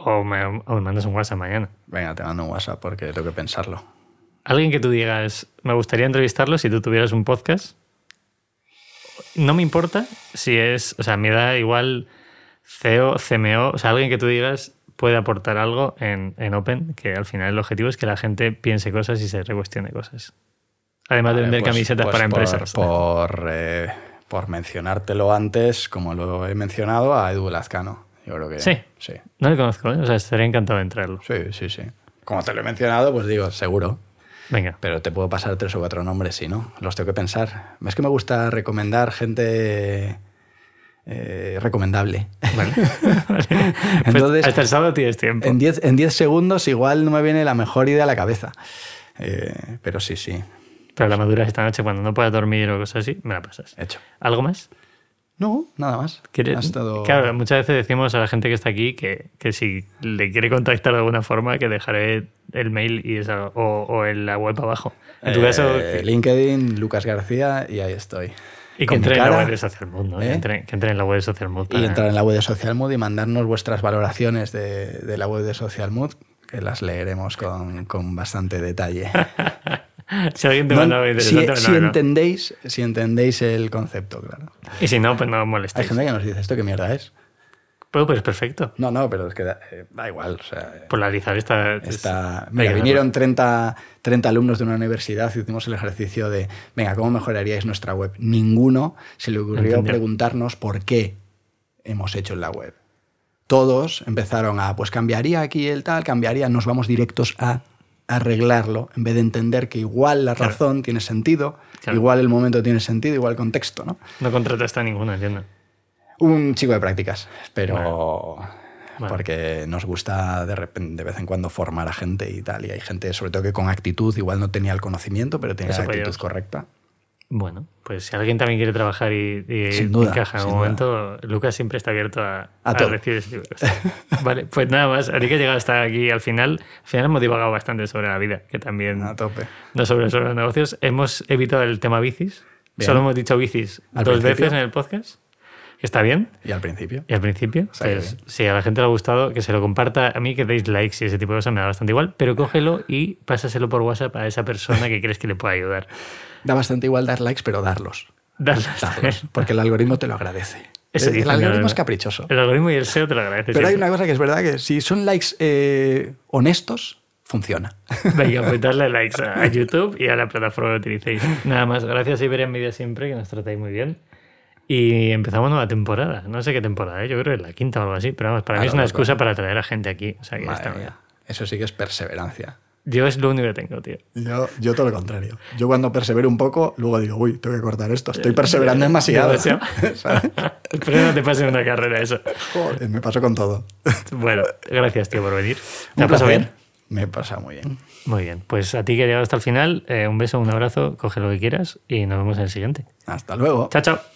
O me, o me mandas un WhatsApp mañana. Venga, te mando un WhatsApp porque tengo que pensarlo. Alguien que tú digas, me gustaría entrevistarlo si tú tuvieras un podcast. No me importa si es, o sea, me da igual CEO, CMO, o sea, alguien que tú digas puede aportar algo en, en Open, que al final el objetivo es que la gente piense cosas y se recuestione cosas. Además de vender pues- camisetas pues para por- empresas. Por, eh, por mencionártelo antes, como lo he mencionado, a Edu Lazcano. Yo creo que Sí. Sí, No le conozco, ¿eh? o sea, estaría encantado de entrarlo. sí, sí. sí. Como te lo he mencionado, pues digo, seguro. Venga. Pero te puedo pasar tres o cuatro nombres, si no. Los tengo que pensar. Es que me gusta recomendar gente eh, recomendable. Vale. Vale. Pues Entonces- hasta el sábado tienes tiempo. En 10 en 10 segundos igual no me viene la mejor idea a la cabeza. Eh, pero sí, sí, Pero la madura esta noche, cuando no puedas dormir o cosas así, me la pasas. hecho. ¿Algo más? No, nada más. ¿Quieres- Ha estado- Claro, muchas veces decimos a la gente que está aquí que, que si le quiere contactar de alguna forma, que dejaré el mail y esa, o, o en la web abajo. En tu Eh, caso, que- LinkedIn, Lucas García y ahí estoy. y que entre en la web de Social Mood, ¿no? Que, ¿eh? entre, que entre en la web de Social Mood. Y para- entrar en la web de Social Mood y mandarnos vuestras valoraciones de, de la web de Social Mood, que las leeremos con, con bastante detalle. si alguien te No, manda si, interesante, si no, no. entendéis, si entendéis el concepto, claro. Y si no, pues no Hay molestéis. gente que nos dice, ¿esto qué mierda es? Pues, pues perfecto. No, no, pero es que da, eh, da igual. O sea, Polarizar esta... Está, es- mira, Venga, vinieron 30, 30 alumnos de una universidad y hicimos el ejercicio de, venga, ¿cómo mejoraríais nuestra web? Ninguno se le ocurrió preguntarnos por qué hemos hecho en la web. Todos empezaron a, pues cambiaría aquí el tal, cambiaría, nos vamos directos a arreglarlo, en vez de entender que igual la Claro. razón tiene sentido, Claro. igual el momento tiene sentido, igual el contexto, ¿no? No contrataste a ninguno, entiendo. Un chico de prácticas, pero Bueno. porque nos gusta de, repente, de vez en cuando formar a gente y tal. Y hay gente, sobre todo que con actitud, igual no tenía el conocimiento, pero tenía Eso la actitud correcta. Bueno, pues si alguien también quiere trabajar y, y Sin duda, encaja en algún momento, Lucas siempre está abierto a, a todo. recibir de cosas. vale, pues nada más, a ti que llegado hasta aquí al final, al final hemos divagado bastante sobre la vida, que también A tope. no sobre, sobre los negocios. Hemos evitado el tema bicis, Bien. solo hemos dicho bicis dos principio. veces en el podcast, está bien. Y al principio. Y al principio, sea, pues, si a la gente le ha gustado, que se lo comparta. A mí que deis likes y ese tipo de cosas me da bastante igual, pero cógelo y pásaselo por WhatsApp a esa persona que crees que le pueda ayudar. Da bastante igual dar likes, pero darlos. Darle Darlos, porque el algoritmo te lo agradece. Eso el algoritmo ¿no? es caprichoso. El algoritmo y el SEO te lo agradece. Pero hay una cosa que es verdad, que si son likes eh, honestos, funciona. Venga, pues darle likes a a YouTube y a la plataforma que utilicéis. Nada más, gracias a Iberia Media siempre, que nos tratáis muy bien. Y empezamos nueva temporada. No sé qué temporada, ¿eh? yo creo que es la quinta o algo así, pero vamos, para A mí es una loco. excusa para traer a gente aquí. O sea, que está bien. mía. Eso sí que es perseverancia. Yo es lo único que tengo, tío. Yo, yo todo lo contrario. Yo cuando persevero un poco, luego digo, uy, tengo que cortar esto. Estoy perseverando demasiado. Demasiado. ¿Sabes? Espero que no te pase en una carrera eso. Joder, me pasó con todo. Bueno, gracias, tío, por venir. ¿Te ha pasado bien? Me pasa muy bien. Muy bien. Pues a ti que has llegado hasta el final, eh, un beso, un abrazo, coge lo que quieras y nos vemos en el siguiente. Hasta luego. Chao, chao.